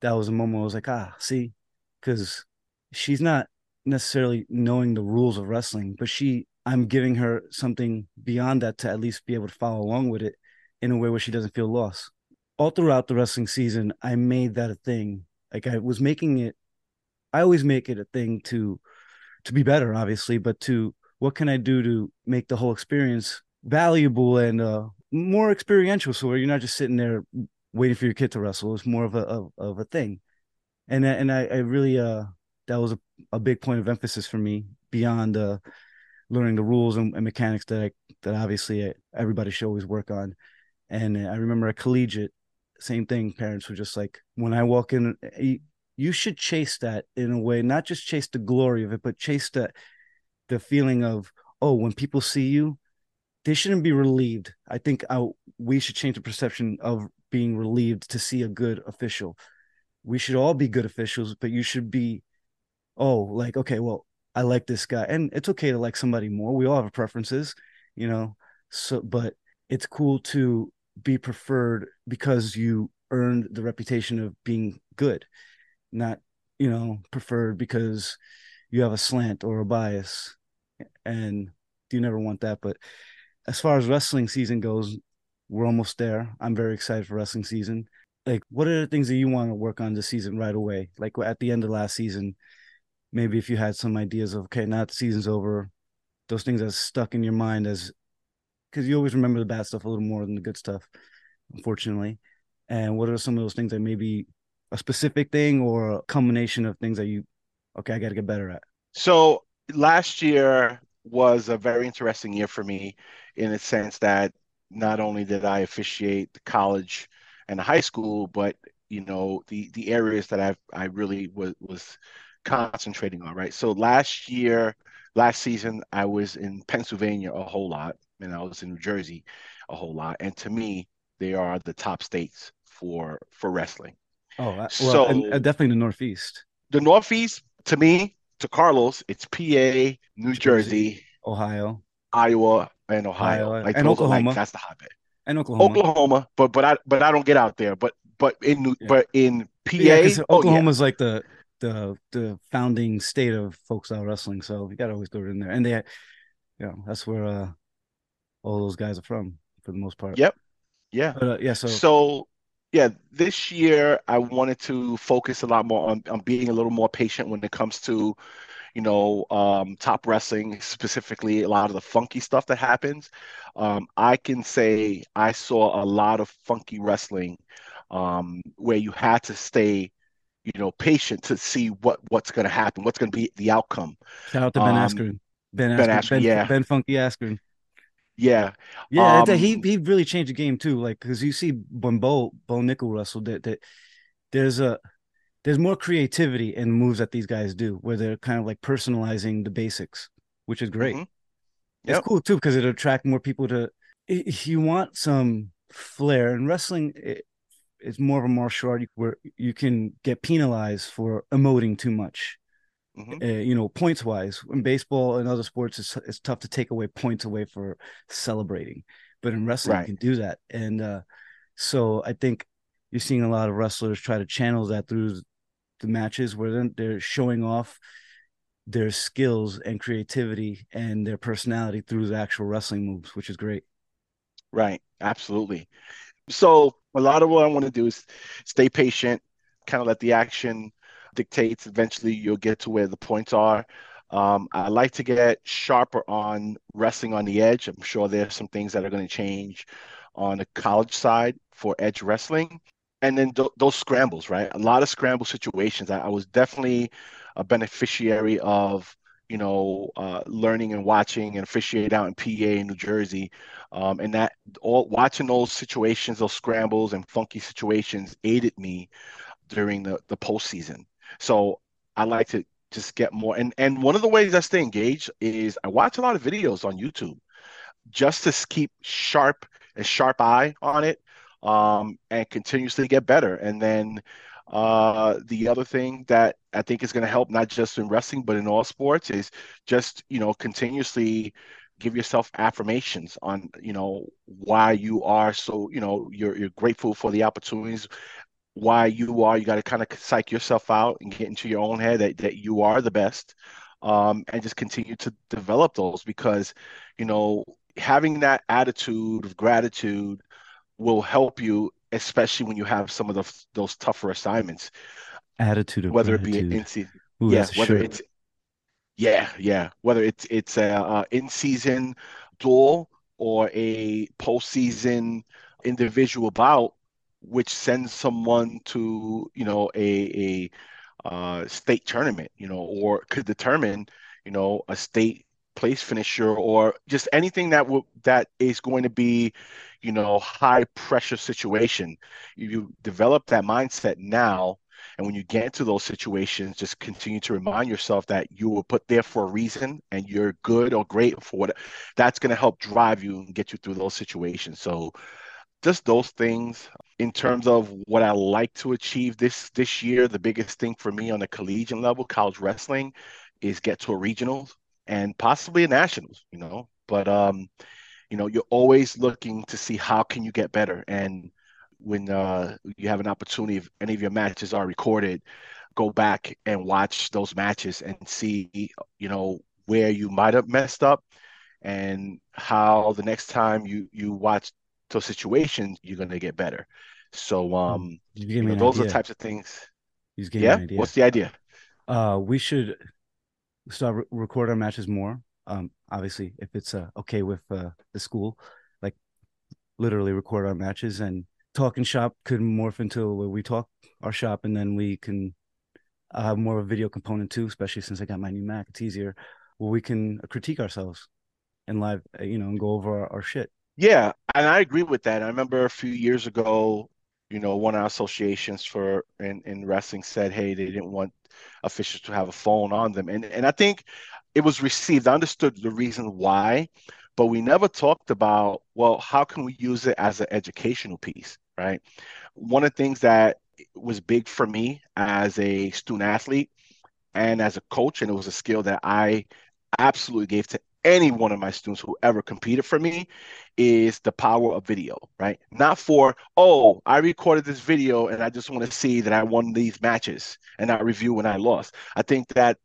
Speaker 1: that was a moment I was like, ah, see, because she's not necessarily knowing the rules of wrestling, but she, I'm giving her something beyond that to at least be able to follow along with it in a way where she doesn't feel lost. All throughout the wrestling season, I made that a thing. Like I was making it, I always make it a thing to, to be better, obviously, but to what can I do to make the whole experience valuable and uh, more experiential so you're not just sitting there waiting for your kid to wrestle. It's more of a of, of a thing. And and I, I really uh that was a, a big point of emphasis for me beyond uh learning the rules and, and mechanics that I, that obviously everybody should always work on. And I remember a collegiate same thing parents were just like when I walk in you, you should chase that in a way not just chase the glory of it but chase the the feeling of oh when people see you they shouldn't be relieved. I think I, we should change the perception of being relieved to see a good official. We should all be good officials, but you should be, oh, like, okay, well, I like this guy. And it's okay to like somebody more. We all have preferences, you know. So, but it's cool to be preferred because you earned the reputation of being good, not, you know, preferred because you have a slant or a bias. And you never want that. But as far as wrestling season goes, we're almost there. I'm very excited for wrestling season. Like, what are the things that you want to work on this season right away? Like at the end of last season, maybe if you had some ideas of okay, now the season's over, those things that stuck in your mind as because you always remember the bad stuff a little more than the good stuff, unfortunately. And what are some of those things that maybe a specific thing or a combination of things that you okay, I got to get better at?
Speaker 2: So last year was a very interesting year for me in the sense that not only did I officiate the college and the high school, but you know the the areas that I I really was was concentrating on. Right. So last year, last season, I was in Pennsylvania a whole lot, and I was in New Jersey a whole lot. And to me, they are the top states for for wrestling.
Speaker 1: Oh, well, so and, and definitely the Northeast.
Speaker 2: The Northeast, to me, to Carlos, it's PA, New Jersey,
Speaker 1: Ohio,
Speaker 2: Iowa, and Ohio. Ohio. Like
Speaker 1: and Oklahoma.
Speaker 2: Like, that's the hotbed.
Speaker 1: And Oklahoma.
Speaker 2: Oklahoma, but but I but I don't get out there. But but in New, yeah. but in PA, yeah,
Speaker 1: Oklahoma's oh, yeah. like the the the founding state of folk style wrestling. So you got to always go in there. And they, you know, that's where uh all those guys are from for the most part.
Speaker 2: Yep. Yeah.
Speaker 1: But, uh, yeah. So
Speaker 2: so yeah, this year I wanted to focus a lot more on, on being a little more patient when it comes to you know, um, top wrestling, specifically a lot of the funky stuff that happens. Um, I can say I saw a lot of funky wrestling um, where you had to stay, you know, patient to see what what's going to happen, what's going to be the outcome.
Speaker 1: Shout out to Ben um, Askren. Ben Askren, ben, Askren, ben, yeah. Ben Funky Askren.
Speaker 2: Yeah,
Speaker 1: yeah, um, he he really changed the game too. Like because you see when Bo Bo Nickal wrestled, that that there's a there's more creativity in moves that these guys do where they're kind of like personalizing the basics which is great mm-hmm. yep. it's cool too because it attract more people to if you want some flair and wrestling it, it's more of a martial art where you can get penalized for emoting too much Mm-hmm. Uh, you know, points wise, in baseball and other sports, it's, it's tough to take away points away for celebrating, but in wrestling, right. you can do that. And uh, so I think you're seeing a lot of wrestlers try to channel that through the matches where they're, they're showing off their skills and creativity and their personality through the actual wrestling moves, which is great.
Speaker 2: Right. Absolutely. So a lot of what I want to do is stay patient, kind of let the action dictate. Eventually, you'll get to where the points are. Um, I like to get sharper on wrestling on the edge. I'm sure there's some things that are going to change on the college side for edge wrestling. And then th- those scrambles, right? A lot of scramble situations. I, I was definitely a beneficiary of you know, uh, learning and watching and officiate out in PA in New Jersey. Um, and that all watching those situations, those scrambles and funky situations aided me during the, the postseason. So I like to just get more. And, and one of the ways I stay engaged is I watch a lot of videos on YouTube just to keep sharp, a sharp eye on it um, and continuously get better. And then uh, the other thing that I think is going to help not just in wrestling but in all sports is just you know continuously give yourself affirmations on you know why you are so you know you're you're grateful for the opportunities why you are you got to kind of psych yourself out and get into your own head that, that you are the best um, and just continue to develop those because you know having that attitude of gratitude will help you especially when you have some of the, those tougher assignments.
Speaker 1: Attitude of
Speaker 2: whether
Speaker 1: gratitude.
Speaker 2: it be in season, yeah, whether it's yeah, yeah, whether it's it's a, a in season duel or a postseason individual bout, which sends someone to you know a a uh, state tournament, you know, or could determine you know a state place finisher or just anything that will that is going to be you know high pressure situation. You develop that mindset now and when you get into those situations just continue to remind yourself that you were put there for a reason and you're good or great for what that's going to help drive you and get you through those situations. So just those things in terms of what I like to achieve this this year the biggest thing for me on the collegiate level college wrestling is get to a regionals and possibly a nationals, you know. But um, you know, you're always looking to see how can you get better. And when uh, you have an opportunity, if any of your matches are recorded, go back and watch those matches and see, you know, where you might have messed up and how the next time you you watch those situations you're going to get better. So um, you know, those idea. are the types of things. yeah. What's the idea?
Speaker 1: Uh, we should start re- record our matches more. Um, obviously, if it's uh, okay with uh, the school, like literally record our matches and talking shop could morph into where we talk our shop and then we can uh, have more of a video component too, especially since I got my new Mac. It's easier where we can critique ourselves and live, uh, you know, and go over our, our shit.
Speaker 2: Yeah, and I agree with that. I remember a few years ago, you know, one of our associations for in, in wrestling said, hey, they didn't want officials to have a phone on them. And and I think it was received. I understood the reason why, but we never talked about, well, how can we use it as an educational piece, right? One of the things that was big for me as a student athlete and as a coach, and it was a skill that I absolutely gave to any one of my students who ever competed for me is the power of video, right? Not for, oh, I recorded this video and I just want to see that I won these matches and not review when I lost. I think that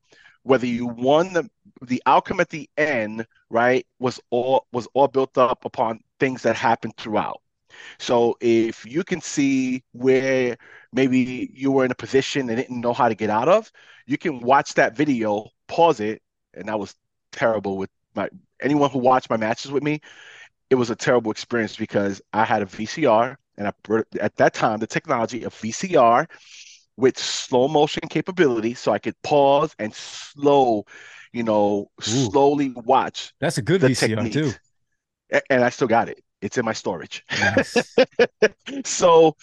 Speaker 2: whether you won the the outcome at the end, right, was all was all built up upon things that happened throughout. So if you can see where maybe you were in a position and didn't know how to get out of, you can watch that video, pause it, and I was terrible with my anyone who watched my matches with me, it was a terrible experience because I had a VCR and I at that time the technology of VCR with slow motion capability, so I could pause and slow, you know, Ooh, slowly watch.
Speaker 1: That's a good VCR techniques. too.
Speaker 2: And I still got it. It's in my storage. Nice. so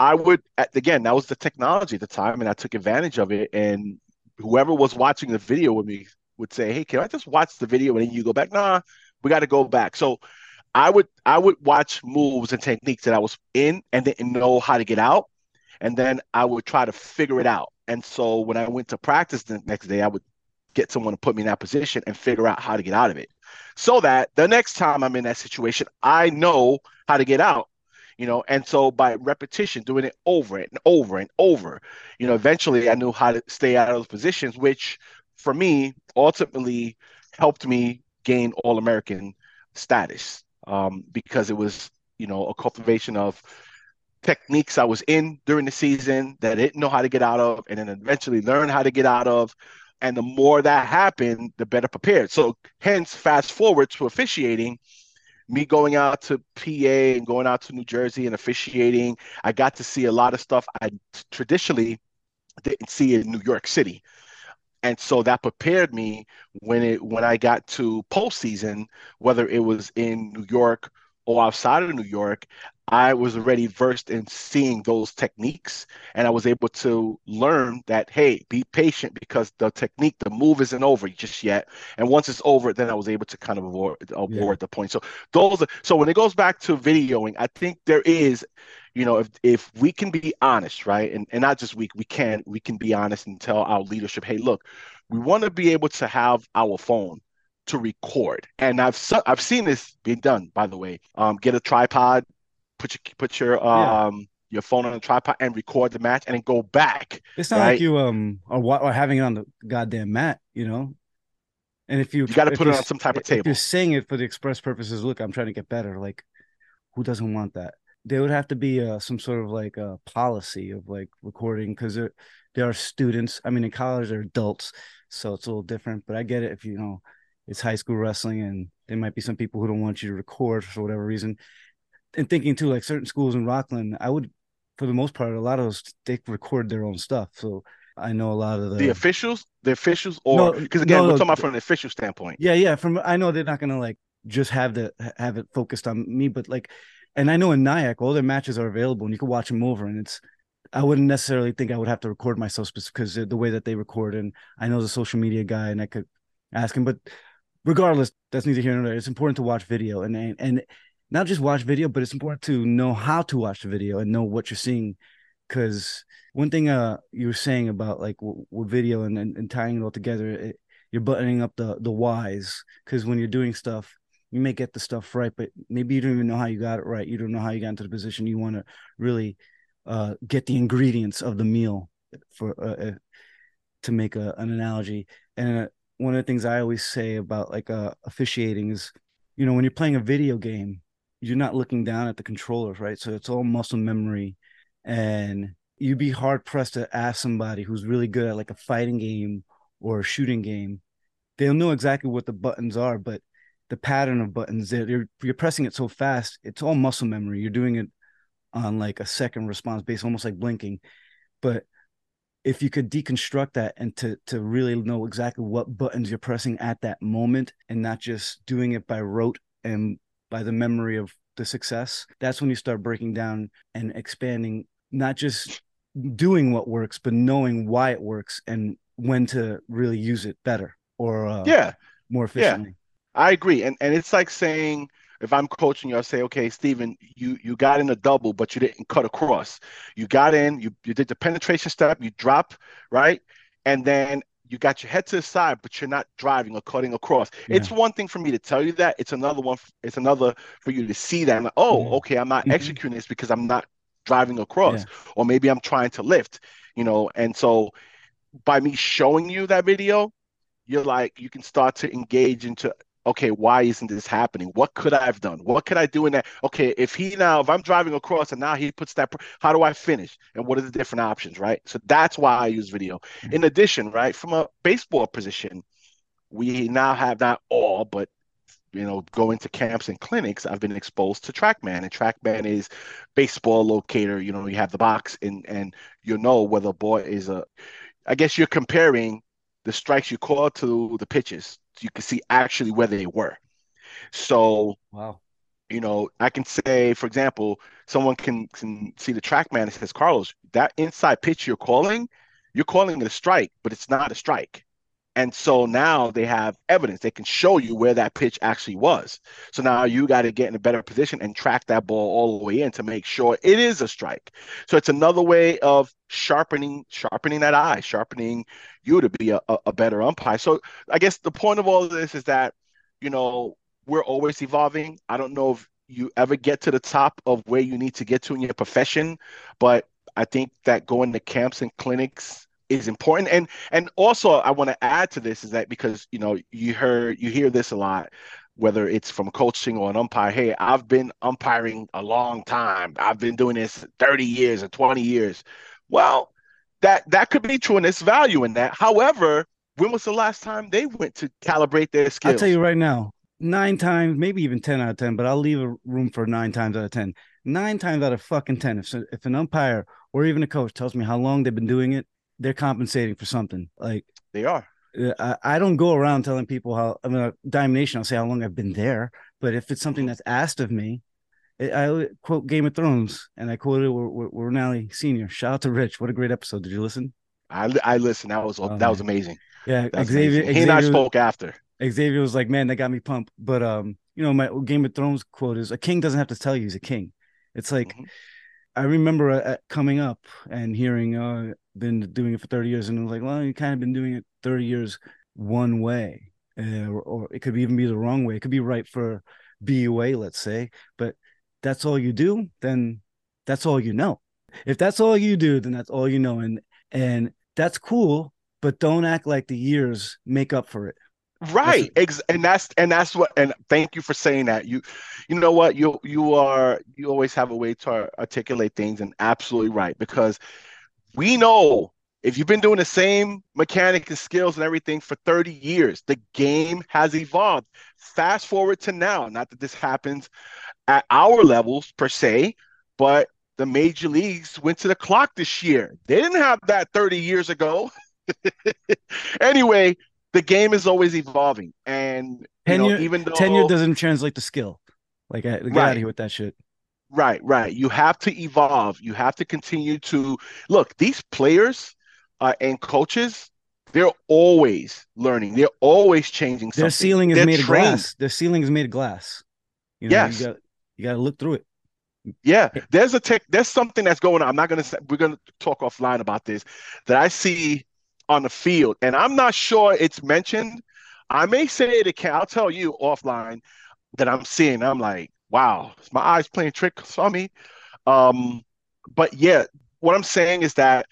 Speaker 2: I would again, that was the technology at the time, and I took advantage of it. And whoever was watching the video with me would say, "Hey, can I just watch the video and then you go back?" Nah, we got to go back. So I would I would watch moves and techniques that I was in and didn't know how to get out, and then I would try to figure it out. And so when I went to practice the next day, I would get someone to put me in that position and figure out how to get out of it so that the next time I'm in that situation, I know how to get out. You know, and so by repetition, doing it over and over and over, you know, eventually I knew how to stay out of those positions, which for me ultimately helped me gain All American status um, because it was, you know, a cultivation of techniques I was in during the season that I didn't know how to get out of, and then eventually learn how to get out of. And the more that happened, the better prepared. So, hence, fast forward to officiating, me going out to PA and going out to New Jersey and officiating, I got to see a lot of stuff I traditionally didn't see in New York City. And so that prepared me when it when I got to postseason, whether it was in New York or outside of New York, I was already versed in seeing those techniques and I was able to learn that, hey, be patient because the technique, the move isn't over just yet. And once it's over, then I was able to kind of avoid, avoid yeah. the point. So those, are, so when it goes back to videoing, I think there is, you know, if, if we can be honest, right. And, and not just we, we can, we can be honest and tell our leadership, hey, look, we want to be able to have our phone to record. And I've I've seen this being done, by the way. Um, get a tripod, put your put your um yeah. your phone on a tripod and record the match, and then go back.
Speaker 1: It's not right? like you um are, are having it on the goddamn mat, you know. And if you
Speaker 2: you got to put it on some type of table.
Speaker 1: If you're saying it for the express purposes, look, I'm trying to get better. Like, who doesn't want that? There would have to be uh, some sort of like a policy of like recording because there there are students. I mean, in college they're adults, so it's a little different. But I get it if you know it's high school wrestling and there might be some people who don't want you to record for whatever reason and thinking too like certain schools in rockland i would for the most part a lot of those they record their own stuff so i know a lot of the
Speaker 2: the officials the officials or because no, again no, we're talking about from an official standpoint
Speaker 1: yeah yeah from i know they're not gonna like just have the have it focused on me but like and i know in nyack all their matches are available and you can watch them over and it's I wouldn't necessarily think I would have to record myself because the way that they record, and I know the social media guy, and I could ask him. But regardless, that's neither here nor there. It's important to watch video and and not just watch video, but it's important to know how to watch the video and know what you're seeing. Because one thing uh you were saying about like w- with video and, and, and tying it all together, it, you're buttoning up the the whys. Because when you're doing stuff, you may get the stuff right, but maybe you don't even know how you got it right. You don't know how you got into the position. You want to really uh, get the ingredients of the meal for uh, uh, to make a, an analogy. And uh, one of the things I always say about like uh, officiating is, you know, when you're playing a video game, you're not looking down at the controllers, right? So it's all muscle memory, and you'd be hard pressed to ask somebody who's really good at like a fighting game or a shooting game. They'll know exactly what the buttons are, but the pattern of buttons, that you're you're pressing it so fast, it's all muscle memory. You're doing it on like a second response base, almost like blinking. But if you could deconstruct that and to to really know exactly what buttons you're pressing at that moment and not just doing it by rote and by the memory of the success that's when you start breaking down and expanding not just doing what works but knowing why it works and when to really use it better or uh,
Speaker 2: yeah
Speaker 1: more efficiently
Speaker 2: yeah, i agree and and it's like saying if I'm coaching you, I say, okay, Stephen, you you got in a double, but you didn't cut across. You got in, you you did the penetration step, you drop, right? And then you got your head to the side, but you're not driving or cutting across. Yeah. It's one thing for me to tell you that. It's another one. It's another for you to see that. Like, oh, yeah. okay, I'm not mm-hmm. executing this because I'm not driving across, yeah. or maybe I'm trying to lift, you know. And so, by me showing you that video, you're like, you can start to engage into okay, why isn't this happening? What could I have done? What could I do in that? Okay, if he now, if I'm driving across and now he puts that, how do I finish? And what are the different options, right? So that's why I use video. In addition, right, from a baseball position, we now have not all, but you know, going to camps and clinics, I've been exposed to TrackMan, and TrackMan is baseball locator. You know, you have the box, and and you know whether a ball is a. I guess you're comparing the strikes you call to the pitches you can see actually where they were. So,
Speaker 1: wow.
Speaker 2: You know, I can say, for example, someone can, can see the TrackMan and says, Carlos, that inside pitch you're calling, you're calling it a strike, but it's not a strike. And so now they have evidence. They can show you where that pitch actually was. So now you got to get in a better position and track that ball all the way in to make sure it is a strike. So it's another way of sharpening sharpening that eye, sharpening you to be a, a better umpire. So I guess the point of all of this is that, you know, we're always evolving. I don't know if you ever get to the top of where you need to get to in your profession, but I think that going to camps and clinics is important. And and also I want to add to this is that because you know you heard you hear this a lot, whether it's from coaching or an umpire. Hey, I've been umpiring a long time. I've been doing this 30 years or 20 years. Well, that that could be true and there's value in that. However, when was the last time they went to calibrate their skills?
Speaker 1: I'll tell you right now, nine times, maybe even 10 out of 10, but I'll leave a room for nine times out of 10. Nine times out of fucking 10, if, if an umpire or even a coach tells me how long they've been doing it, they're compensating for something. Like
Speaker 2: they are.
Speaker 1: Uh, I, I don't go around telling people how I'm a Diamond Nation. I'll say how long I've been there, but if it's something mm-hmm. that's asked of me, I quote Game of Thrones and I quoted Rinaldi Senior. Shout out to Rich. What a great episode. Did you listen?
Speaker 2: I I listened. That was oh, that was amazing.
Speaker 1: Yeah,
Speaker 2: Xavier, amazing. He and I spoke after.
Speaker 1: Xavier was like, "Man, that got me pumped." But um, you know, my Game of Thrones quote is, "A king doesn't have to tell you he's a king." It's like mm-hmm. I remember uh, coming up and hearing, uh, been doing it for 30 years. And I was like, well, you kind of been doing it 30 years one way. Uh, or, or, it could even be the wrong way. It could be right for BUA, let's say, but that's all you do, then that's all you know. If that's all you do, then that's all you know. And and that's cool, but don't act like the years make up for it.
Speaker 2: Right. Ex- and that's and that's what and thank you for saying that. You you know what? You you are you always have a way to articulate things and absolutely right because we know if you've been doing the same mechanic and skills and everything for 30 years, the game has evolved. Fast forward to now, not that this happens at our levels per se, but the major leagues went to the clock this year. They didn't have that 30 years ago. anyway, the game is always evolving, and tenure, know, even though
Speaker 1: tenure doesn't translate to skill, like get right. out of here with that shit.
Speaker 2: Right, right. You have to evolve. You have to continue to look. These players uh, and coaches, they're always learning. They're always changing. Something.
Speaker 1: Their ceiling is they're made trained. of glass. Their ceiling is made of glass. You know, yes, you got you got to look through it.
Speaker 2: Yeah, there's a tech. There's something that's going on. I'm not gonna. Say, we're gonna talk offline about this. That I see on the field, and I'm not sure it's mentioned. I may say it. I'll tell you offline that I'm seeing. I'm like, wow, my eyes playing tricks on me? Um, but yeah, what I'm saying is that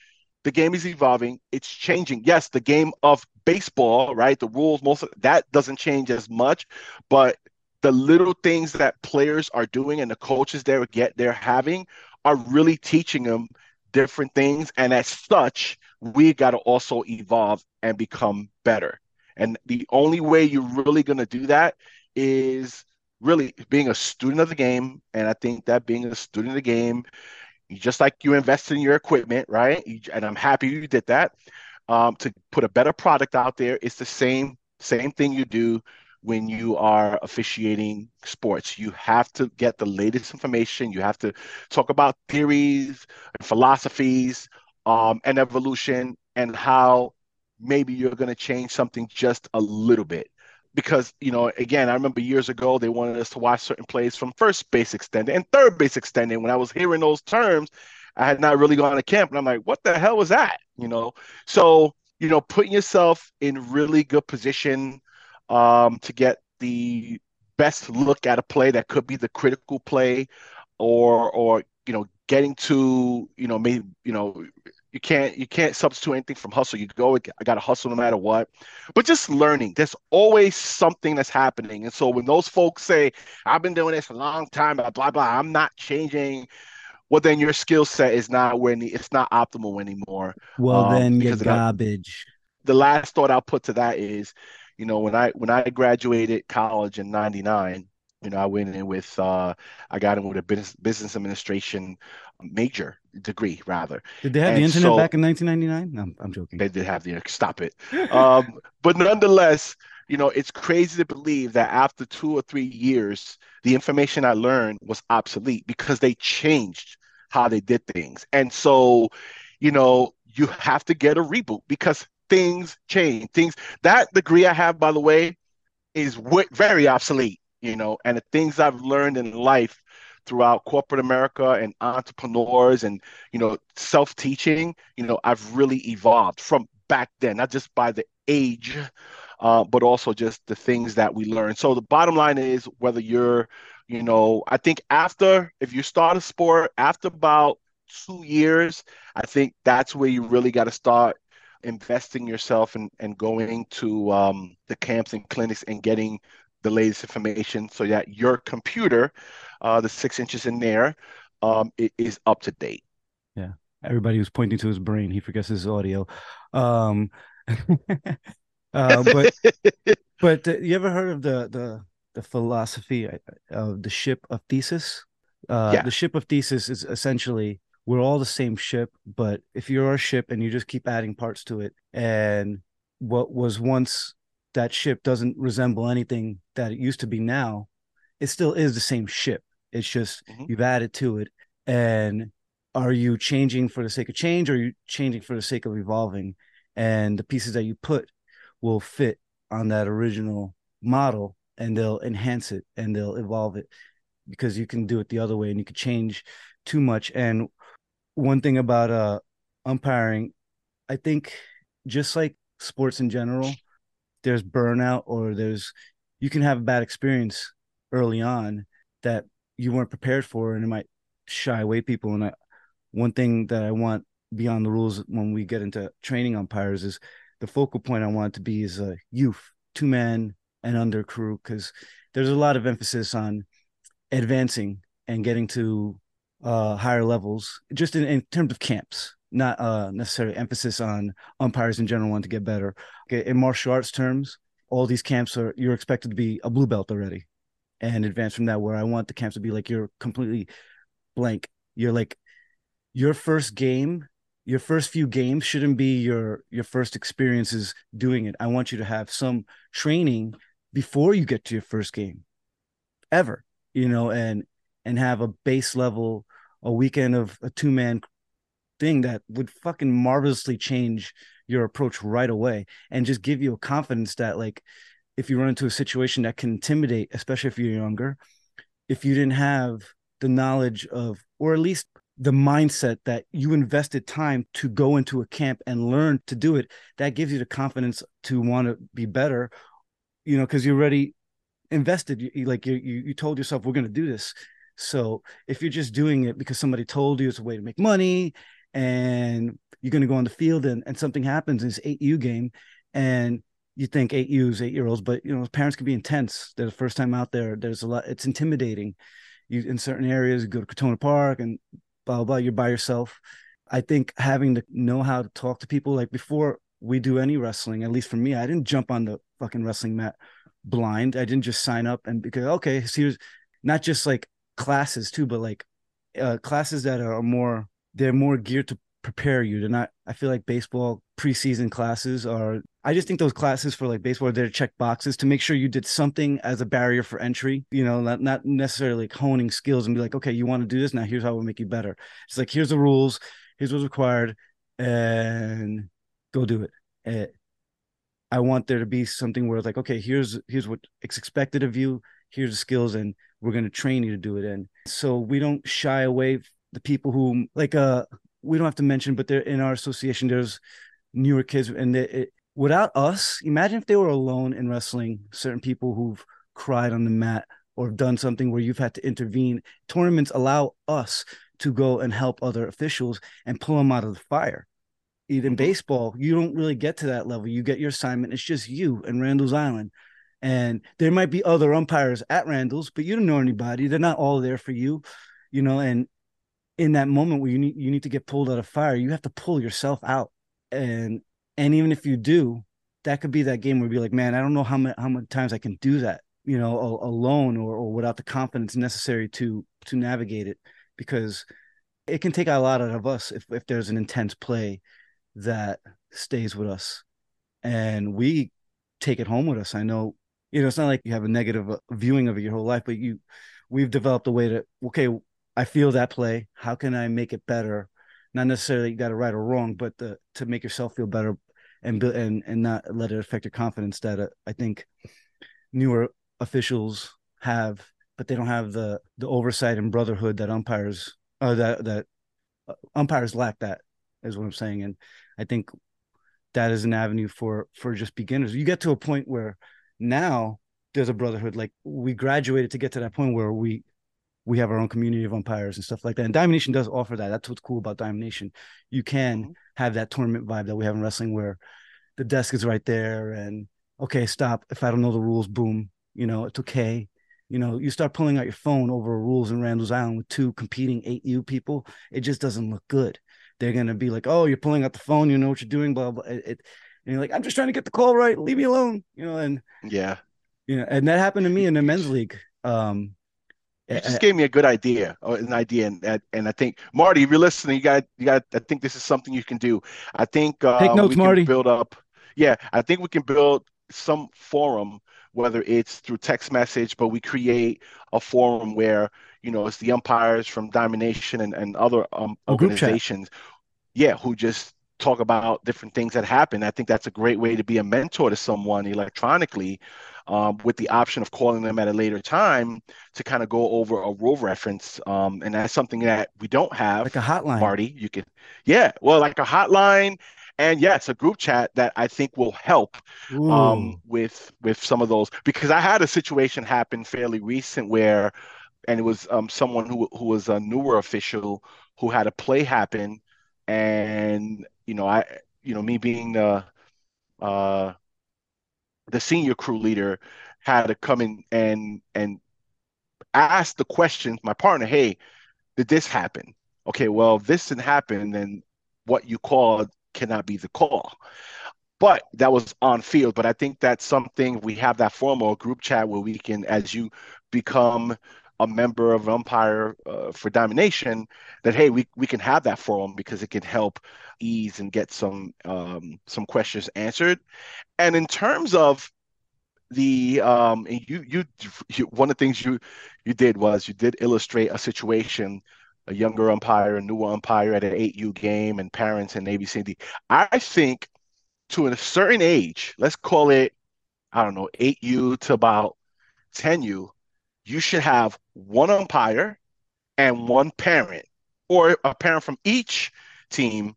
Speaker 2: the game is evolving. It's changing. Yes, the game of baseball, right? The rules, most that doesn't change as much, but the little things that players are doing and the coaches they get they're having are really teaching them different things. And as such, we got to also evolve and become better. And the only way you're really going to do that is really being a student of the game. And I think that being a student of the game, just like you invested in your equipment, right? And I'm happy you did that. Um, to put a better product out there, it's the same same thing you do when you are officiating sports. You have to get the latest information. You have to talk about theories and philosophies um, and evolution and how maybe you're going to change something just a little bit. Because, you know, again, I remember years ago they wanted us to watch certain plays from first base extended and third base extended. When I was hearing those terms, I had not really gone to camp. And I'm like, what the hell was that? You know? So, you know, putting yourself in really good position um, to get the best look at a play that could be the critical play or or you know getting to you know maybe you know you can't you can't substitute anything from hustle. You go i gotta hustle no matter what. But just learning there's always something that's happening. And so when those folks say i've been doing this a long time blah blah blah i'm not changing well then your skill set is not where it's not optimal anymore
Speaker 1: well um, then you're garbage.
Speaker 2: The last thought i'll put to that is you know, when I when I graduated college in '99, you know, I went in with uh, I got in with a business business administration major degree rather.
Speaker 1: Did they have and the internet so, back in 1999? No, I'm joking.
Speaker 2: They did have the stop it. um, but nonetheless, you know, it's crazy to believe that after two or three years, the information I learned was obsolete because they changed how they did things. And so, you know, you have to get a reboot because things change. Things that degree I have, by the way, is very obsolete. You know, and the things I've learned in life throughout corporate America and entrepreneurs and you know self-teaching, you know, I've really evolved from back then, not just by the age, uh, but also just the things that we learn. So the bottom line is whether you're, you know, I think after if you start a sport after about two years, I think that's where you really got to start investing yourself and, and going to um, the camps and clinics and getting the latest information so that your computer, uh, the six inches in there, um, is up to date.
Speaker 1: Yeah. Everybody was pointing to his brain. He forgets his audio. Um, uh, but but uh, you ever heard of the the the philosophy uh, of the ship of Theseus? Uh, yeah. The ship of Theseus is essentially we're all the same ship, but if you're a ship and you just keep adding parts to it, and what was once that ship doesn't resemble anything that it used to be now, it still is the same ship. It's just mm-hmm. you've added to it. And are you changing for the sake of change or are you changing for the sake of evolving? And the pieces that you put will fit on that original model and they'll enhance it and they'll evolve it because you can do it the other way and you can change too much. And one thing about uh umpiring, I think just like sports in general, there's burnout or there's you can have a bad experience early on that you weren't prepared for and it might shy away people and I, one thing that i want beyond the rules when we get into training umpires is the focal point i want to be is a youth two man and under crew because there's a lot of emphasis on advancing and getting to uh, higher levels just in, in terms of camps not uh, necessarily emphasis on umpires in general want to get better. Okay, in martial arts terms, all these camps are you're expected to be a blue belt already, and advance from that. Where I want the camps to be like you're completely blank. You're like your first game, your first few games shouldn't be your your first experiences doing it. I want you to have some training before you get to your first game, ever. You know, and and have a base level a weekend of a two man thing that would fucking marvelously change your approach right away and just give you a confidence that like if you run into a situation that can intimidate especially if you're younger if you didn't have the knowledge of or at least the mindset that you invested time to go into a camp and learn to do it that gives you the confidence to want to be better you know because you're already invested. You, like you, you you told yourself we're going to do this. So if you're just doing it because somebody told you it's a way to make money and you're going to go on the field and, and something happens in this 8U game and you think 8Us, eight year olds, but you know, parents can be intense. They're the first time out there. There's a lot, it's intimidating. You in certain areas, you go to Crotona Park and blah, blah, blah, you're by yourself. I think having to know how to talk to people, like before we do any wrestling, at least for me, I didn't jump on the fucking wrestling mat blind. I didn't just sign up and because, okay, here's not just like classes too, but like uh, classes that are more they're more geared to prepare you. They're not. I feel like baseball preseason classes are. I just think those classes for like baseball to check boxes to make sure you did something as a barrier for entry. You know, not not necessarily like honing skills and be like, okay, you want to do this now. Here's how we'll make you better. It's like here's the rules. Here's what's required, and go do it. it eh, I want there to be something where it's like, okay, here's here's what expected of you. Here's the skills, and we're going to train you to do it. And so we don't shy away the people who like uh we don't have to mention, but they're in our association. There's newer kids, and they, it, without us, imagine if they were alone in wrestling. Certain people who've cried on the mat or done something where you've had to intervene. Tournaments allow us to go and help other officials and pull them out of the fire. In mm-hmm. baseball, you don't really get to that level. You get your assignment. It's just you and Randall's Island. And there might be other umpires at Randall's, but you don't know anybody. They're not all there for you, you know. And in that moment where you need you need to get pulled out of fire, you have to pull yourself out. And and even if you do, that could be that game where you be like, man, I don't know how many how many times I can do that, you know, alone or or without the confidence necessary to to navigate it, because it can take a lot out of us if if there's an intense play that stays with us, and we take it home with us. I know, you know, it's not like you have a negative uh, viewing of it your whole life, but you we've developed a way to okay I feel that play. How can I make it better? Not necessarily you got it right or wrong, but the, to make yourself feel better. and and and not let it affect your confidence that uh, I think newer officials have, but they don't have the the oversight and brotherhood that umpires uh, that that uh, umpires lack. That is what I'm saying, and I think that is an avenue for for just beginners. You get to a point where now there's a brotherhood. Like we graduated to get to that point where we we have our own community of umpires and stuff like that. And Diamond Nation does offer that. That's what's cool about Diamond Nation. You can mm-hmm. have that tournament vibe that we have in wrestling where the desk is right there and okay, stop. If I don't know the rules, boom, you know, it's okay. You know, you start pulling out your phone over rules in Randall's Island with two competing 8U people, it just doesn't look good. They're gonna be like, Oh, you're pulling out the phone, you know what you're doing, blah blah. It, it and you're like, I'm just trying to get the call right, leave me alone, you know, and
Speaker 2: yeah.
Speaker 1: You know, and that happened to me in the men's league. Um,
Speaker 2: you just gave me a good idea, an idea, and and I think Marty, if you're listening, you got you got. I think this is something you can do. I think uh,
Speaker 1: take notes, we Marty.
Speaker 2: build up. Yeah, I think we can build some forum, whether it's through text message, but we create a forum where you know it's the umpires from Diamond Nation and and other um, organizations, yeah, who just talk about different things that happen. I think that's a great way to be a mentor to someone electronically um, with the option of calling them at a later time to kind of go over a rule reference. Um, and that's something that we don't have.
Speaker 1: Like a hotline.
Speaker 2: Marty, you could, yeah, well, like a hotline. And yes, a group chat that I think will help um, with with some of those because I had a situation happen fairly recent where, and it was um, someone who who was a newer official who had a play happen, and you know I you know me being the uh, the senior crew leader had to come in and and ask the question my partner hey did this happen? Okay well this didn't happen then what you called cannot be the call. But that was on field but i think that's something we have that formal group chat where we can as you become a member of umpire uh, for Diamond Nation that hey we, we can have that forum because it can help ease and get some um, some questions answered. And in terms of the um you, you you one of the things you you did was you did illustrate a situation a younger umpire a newer umpire at an 8u game and parents and abcd i think to a certain age let's call it i don't know 8u to about 10u you should have one umpire and one parent or a parent from each team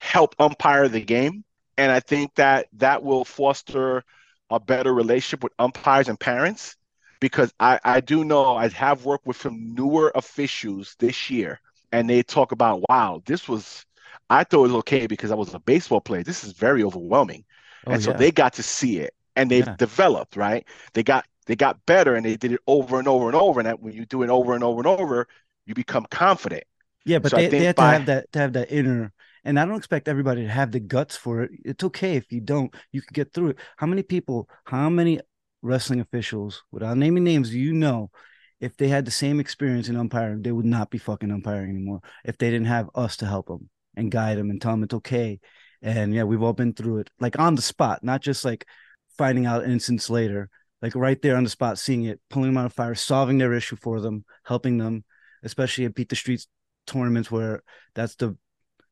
Speaker 2: help umpire the game. And i think that that will foster a better relationship with umpires and parents because I, I do know I have worked with some newer officials this year and they talk about wow this was I thought it was okay because I was a baseball player. This is very overwhelming. Oh, and so they got to see it and they've yeah. developed right? They got they got better and they did it over and over and over and that when you do it over and over and over you become confident
Speaker 1: yeah but so they, they have by, to have that to have that inner and I don't expect everybody to have the guts for it. It's okay if you don't. You can get through it. How many people, how many wrestling officials, without naming names, you know, if they had the same experience in umpiring, they would not be fucking umpiring anymore. If they didn't have us to help them and guide them and tell them it's okay. And yeah, we've all been through it, like on the spot, not just like finding out instance later, like right there on the spot, seeing it, pulling them out of fire, solving their issue for them, helping them, especially at Beat the Streets tournaments where that's the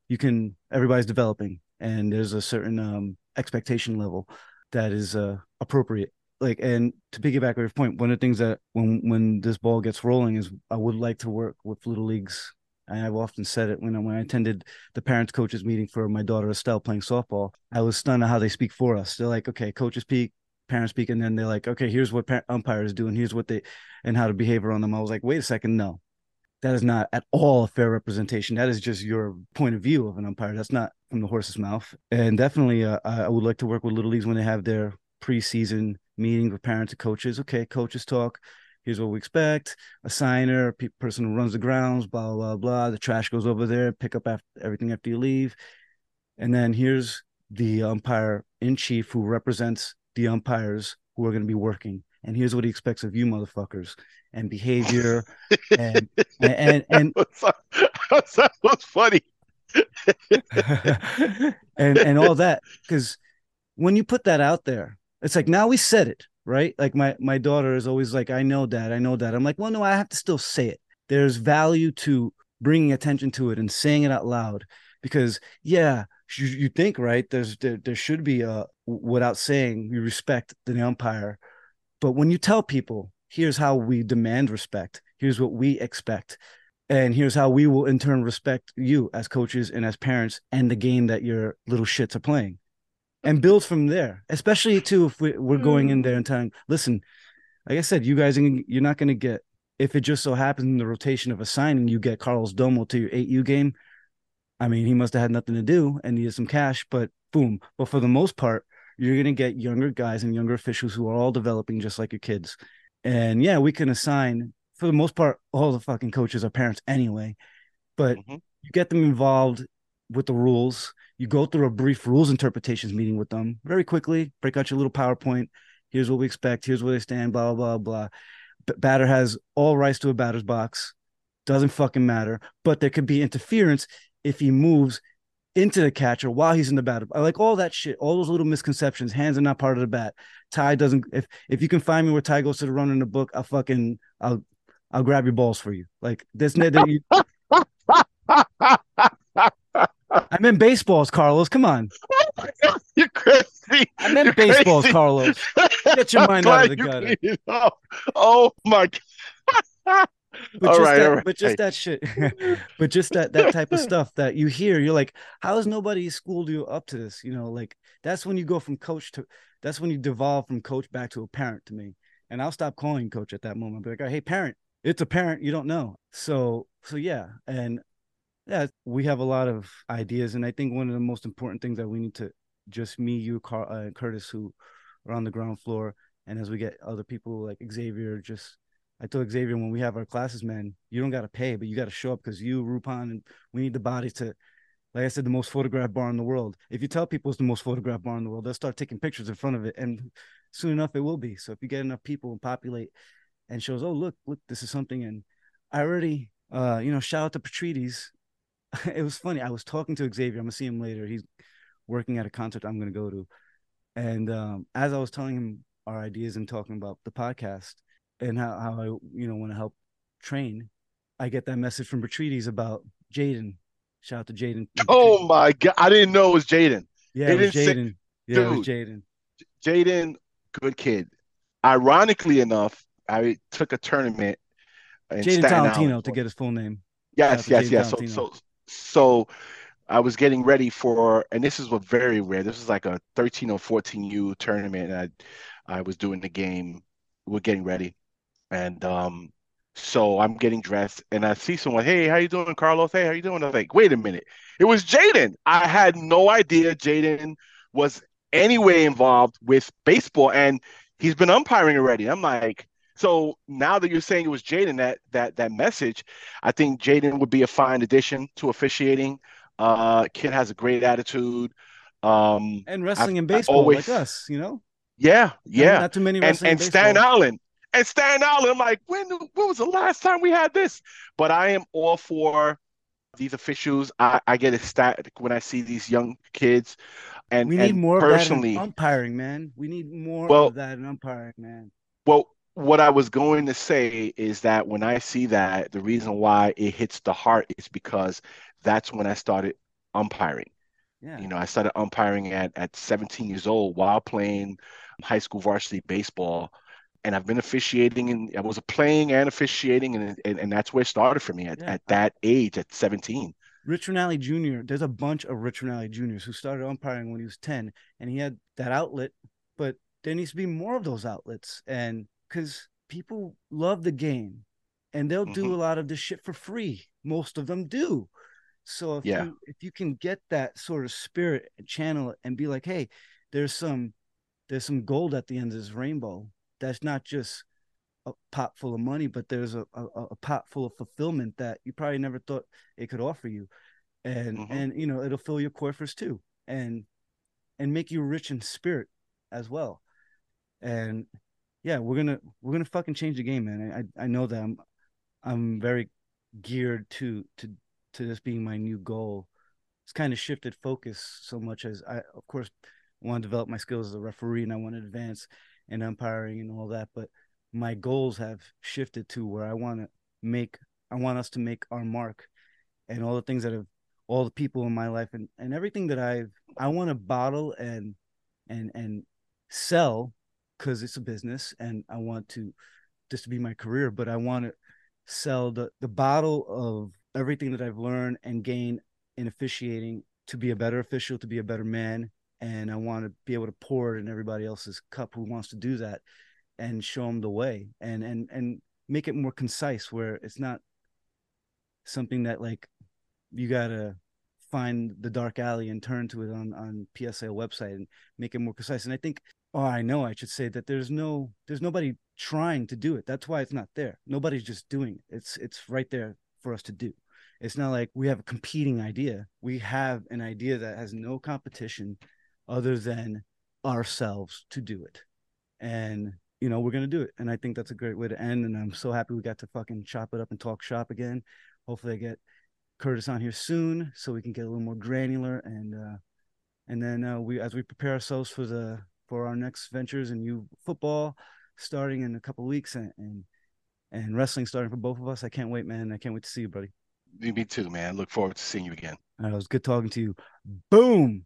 Speaker 1: you can everybody's developing and there's a certain um, expectation level that is uh, appropriate. Like and to piggyback on your point one of the things that when when this ball gets rolling is i would like to work with little leagues. And i've often said it when I, when I attended the parents coaches meeting for my daughter estelle playing softball i was stunned at how they speak for us. They're like okay coaches speak parents speak and then they're like okay here's what umpires do and here's what they and how to behave around them i was like wait a second no that is not at all a fair representation. That is just your point of view of an umpire. That's not from the horse's mouth. And definitely, uh, I would like to work with little leagues when they have their preseason meetings with parents and coaches. Okay, coaches talk. Here's what we expect. A signer, pe- person who runs the grounds, blah blah blah. The trash goes over there. Pick up after everything after you leave. And then here's the umpire in chief who represents the umpires who are going to be working. And here's what he expects of you, motherfuckers and behavior and and and, and
Speaker 2: that was funny.
Speaker 1: And and all that because when you put that out there it's like now we said it right? Like my my daughter is always like i know that i know that i'm like well no i have to still say it. There's value to bringing attention to it and saying it out loud because yeah you, you think right there's there, there should be a without saying we respect the umpire. But when you tell people here's how we demand respect here's what we expect and here's how we will in turn respect you as coaches and as parents and the game that your little shits are playing and build from there especially too if we, are going in there mm. and telling listen like i said you guys you're not going to get if it just so happens in the rotation of a signing you get carlos domo to your 8u game i mean he must have had nothing to do and needed some cash but boom but for the most part you're going to get younger guys and younger officials who are all developing just like your kids and yeah we can assign for the most part, all the fucking coaches are parents anyway. But mm-hmm. you get them involved with the rules. You go through a brief rules interpretations meeting with them very quickly. Break out your little PowerPoint. Here's what we expect. Here's where they stand. Blah blah blah. B- batter has all rights to a batter's box. Doesn't fucking matter. But there could be interference if he moves into the catcher while he's in the bat. I like all that shit, all those little misconceptions. Hands are not part of the bat. Tie doesn't. If if you can find me where tie goes to the run in the book, I'll fucking I'll I'll grab your balls for you. Like this. You... I meant baseballs, Carlos. Come on.
Speaker 2: You're crazy.
Speaker 1: I meant You're baseballs, crazy. Carlos. Get your mind out of the gutter.
Speaker 2: Oh, oh my
Speaker 1: god. But all just right, that, right. but just that shit. but just that that type of stuff that you hear, you're like, how has nobody schooled you up to this? You know, like that's when you go from coach to that's when you devolve from coach back to a parent to me. And I'll stop calling coach at that moment. I'll be like, hey, parent, it's a parent you don't know so so yeah and yeah we have a lot of ideas and i think one of the most important things that we need to just me you Carl, uh, curtis who are on the ground floor and as we get other people like xavier just i told xavier when we have our classes man you don't got to pay but you got to show up because you rupon and we need the bodies to like i said the most photographed bar in the world if you tell people it's the most photographed bar in the world they'll start taking pictures in front of it and soon enough it will be so if you get enough people and populate and shows, oh look, look, this is something. And I already, uh, you know, shout out to Patrides. it was funny. I was talking to Xavier. I'm gonna see him later. He's working at a concert I'm gonna go to. And um, as I was telling him our ideas and talking about the podcast and how, how I, you know, want to help train, I get that message from Patrides about Jaden. Shout out to Jaden.
Speaker 2: Oh my god, I didn't know it was Jaden.
Speaker 1: Yeah, it, it was Jaden. Say... Yeah, Dude, it was Jaden.
Speaker 2: Jaden, good kid. Ironically enough, I took a tournament
Speaker 1: Jaden Talentino to get his full name.
Speaker 2: Yes, yes, yes. So, so, so I was getting ready for, and this is what very rare. This is like a 13 or 14 U tournament. And I, I was doing the game. We're getting ready, and um, so I'm getting dressed, and I see someone. Hey, how you doing, Carlos? Hey, how you doing? I was like, wait a minute, it was Jaden. I had no idea Jaden was anyway involved with baseball, and he's been umpiring already. I'm like, so now that you're saying it was Jaden that that that message, I think Jaden would be a fine addition to officiating. Uh, kid has a great attitude. Um,
Speaker 1: and wrestling and baseball always, like us, you know.
Speaker 2: Yeah, yeah.
Speaker 1: Not too many
Speaker 2: wrestling and, and Stan Allen and Stan Allen. I'm like, when when was the last time we had this? But I am all for these officials. I, I get ecstatic when I see these young kids. And
Speaker 1: we need
Speaker 2: and
Speaker 1: more personally, of that in umpiring, man. We need more well, of that in umpiring, man.
Speaker 2: Well, what I was going to say is that when I see that, the reason why it hits the heart is because that's when I started umpiring. Yeah. You know, I started umpiring at, at 17 years old while playing high school varsity baseball. And I've been officiating and I was playing and officiating, and, and, and that's where it started for me at, yeah. at that age, at 17.
Speaker 1: Rich Rinaldi Jr., there's a bunch of Rich Rinaldi Jr.'s who started umpiring when he was 10, and he had that outlet, but there needs to be more of those outlets. And because people love the game and they'll mm-hmm. do a lot of this shit for free. Most of them do. So if yeah. you if you can get that sort of spirit and channel it and be like, hey, there's some there's some gold at the end of this rainbow. That's not just a pot full of money, but there's a, a, a pot full of fulfillment that you probably never thought it could offer you. And mm-hmm. and you know, it'll fill your coffers too. And and make you rich in spirit as well. And yeah, we're gonna we're gonna fucking change the game, man. I I know that I'm I'm very geared to to to this being my new goal. It's kind of shifted focus so much as I of course want to develop my skills as a referee and I want to advance in umpiring and all that, but my goals have shifted to where I want to make I want us to make our mark and all the things that have all the people in my life and and everything that I've I want to bottle and and and sell because it's a business and I want to just to be my career, but I want to sell the the bottle of everything that I've learned and gained in officiating to be a better official, to be a better man, and I want to be able to pour it in everybody else's cup who wants to do that and show them the way and and and make it more concise where it's not something that like you gotta find the dark alley and turn to it on on PSA website and make it more concise. And I think, oh, I know I should say that there's no there's nobody trying to do it. That's why it's not there. Nobody's just doing it. It's it's right there for us to do. It's not like we have a competing idea. We have an idea that has no competition other than ourselves to do it. And you know, we're gonna do it. And I think that's a great way to end. And I'm so happy we got to fucking chop it up and talk shop again. Hopefully I get Curtis on here soon so we can get a little more granular and uh and then uh, we as we prepare ourselves for the for our next ventures in you football starting in a couple weeks and, and and wrestling starting for both of us. I can't wait, man. I can't wait to see you, buddy.
Speaker 2: Me too, man. Look forward to seeing you again.
Speaker 1: All right, it was good talking to you. Boom.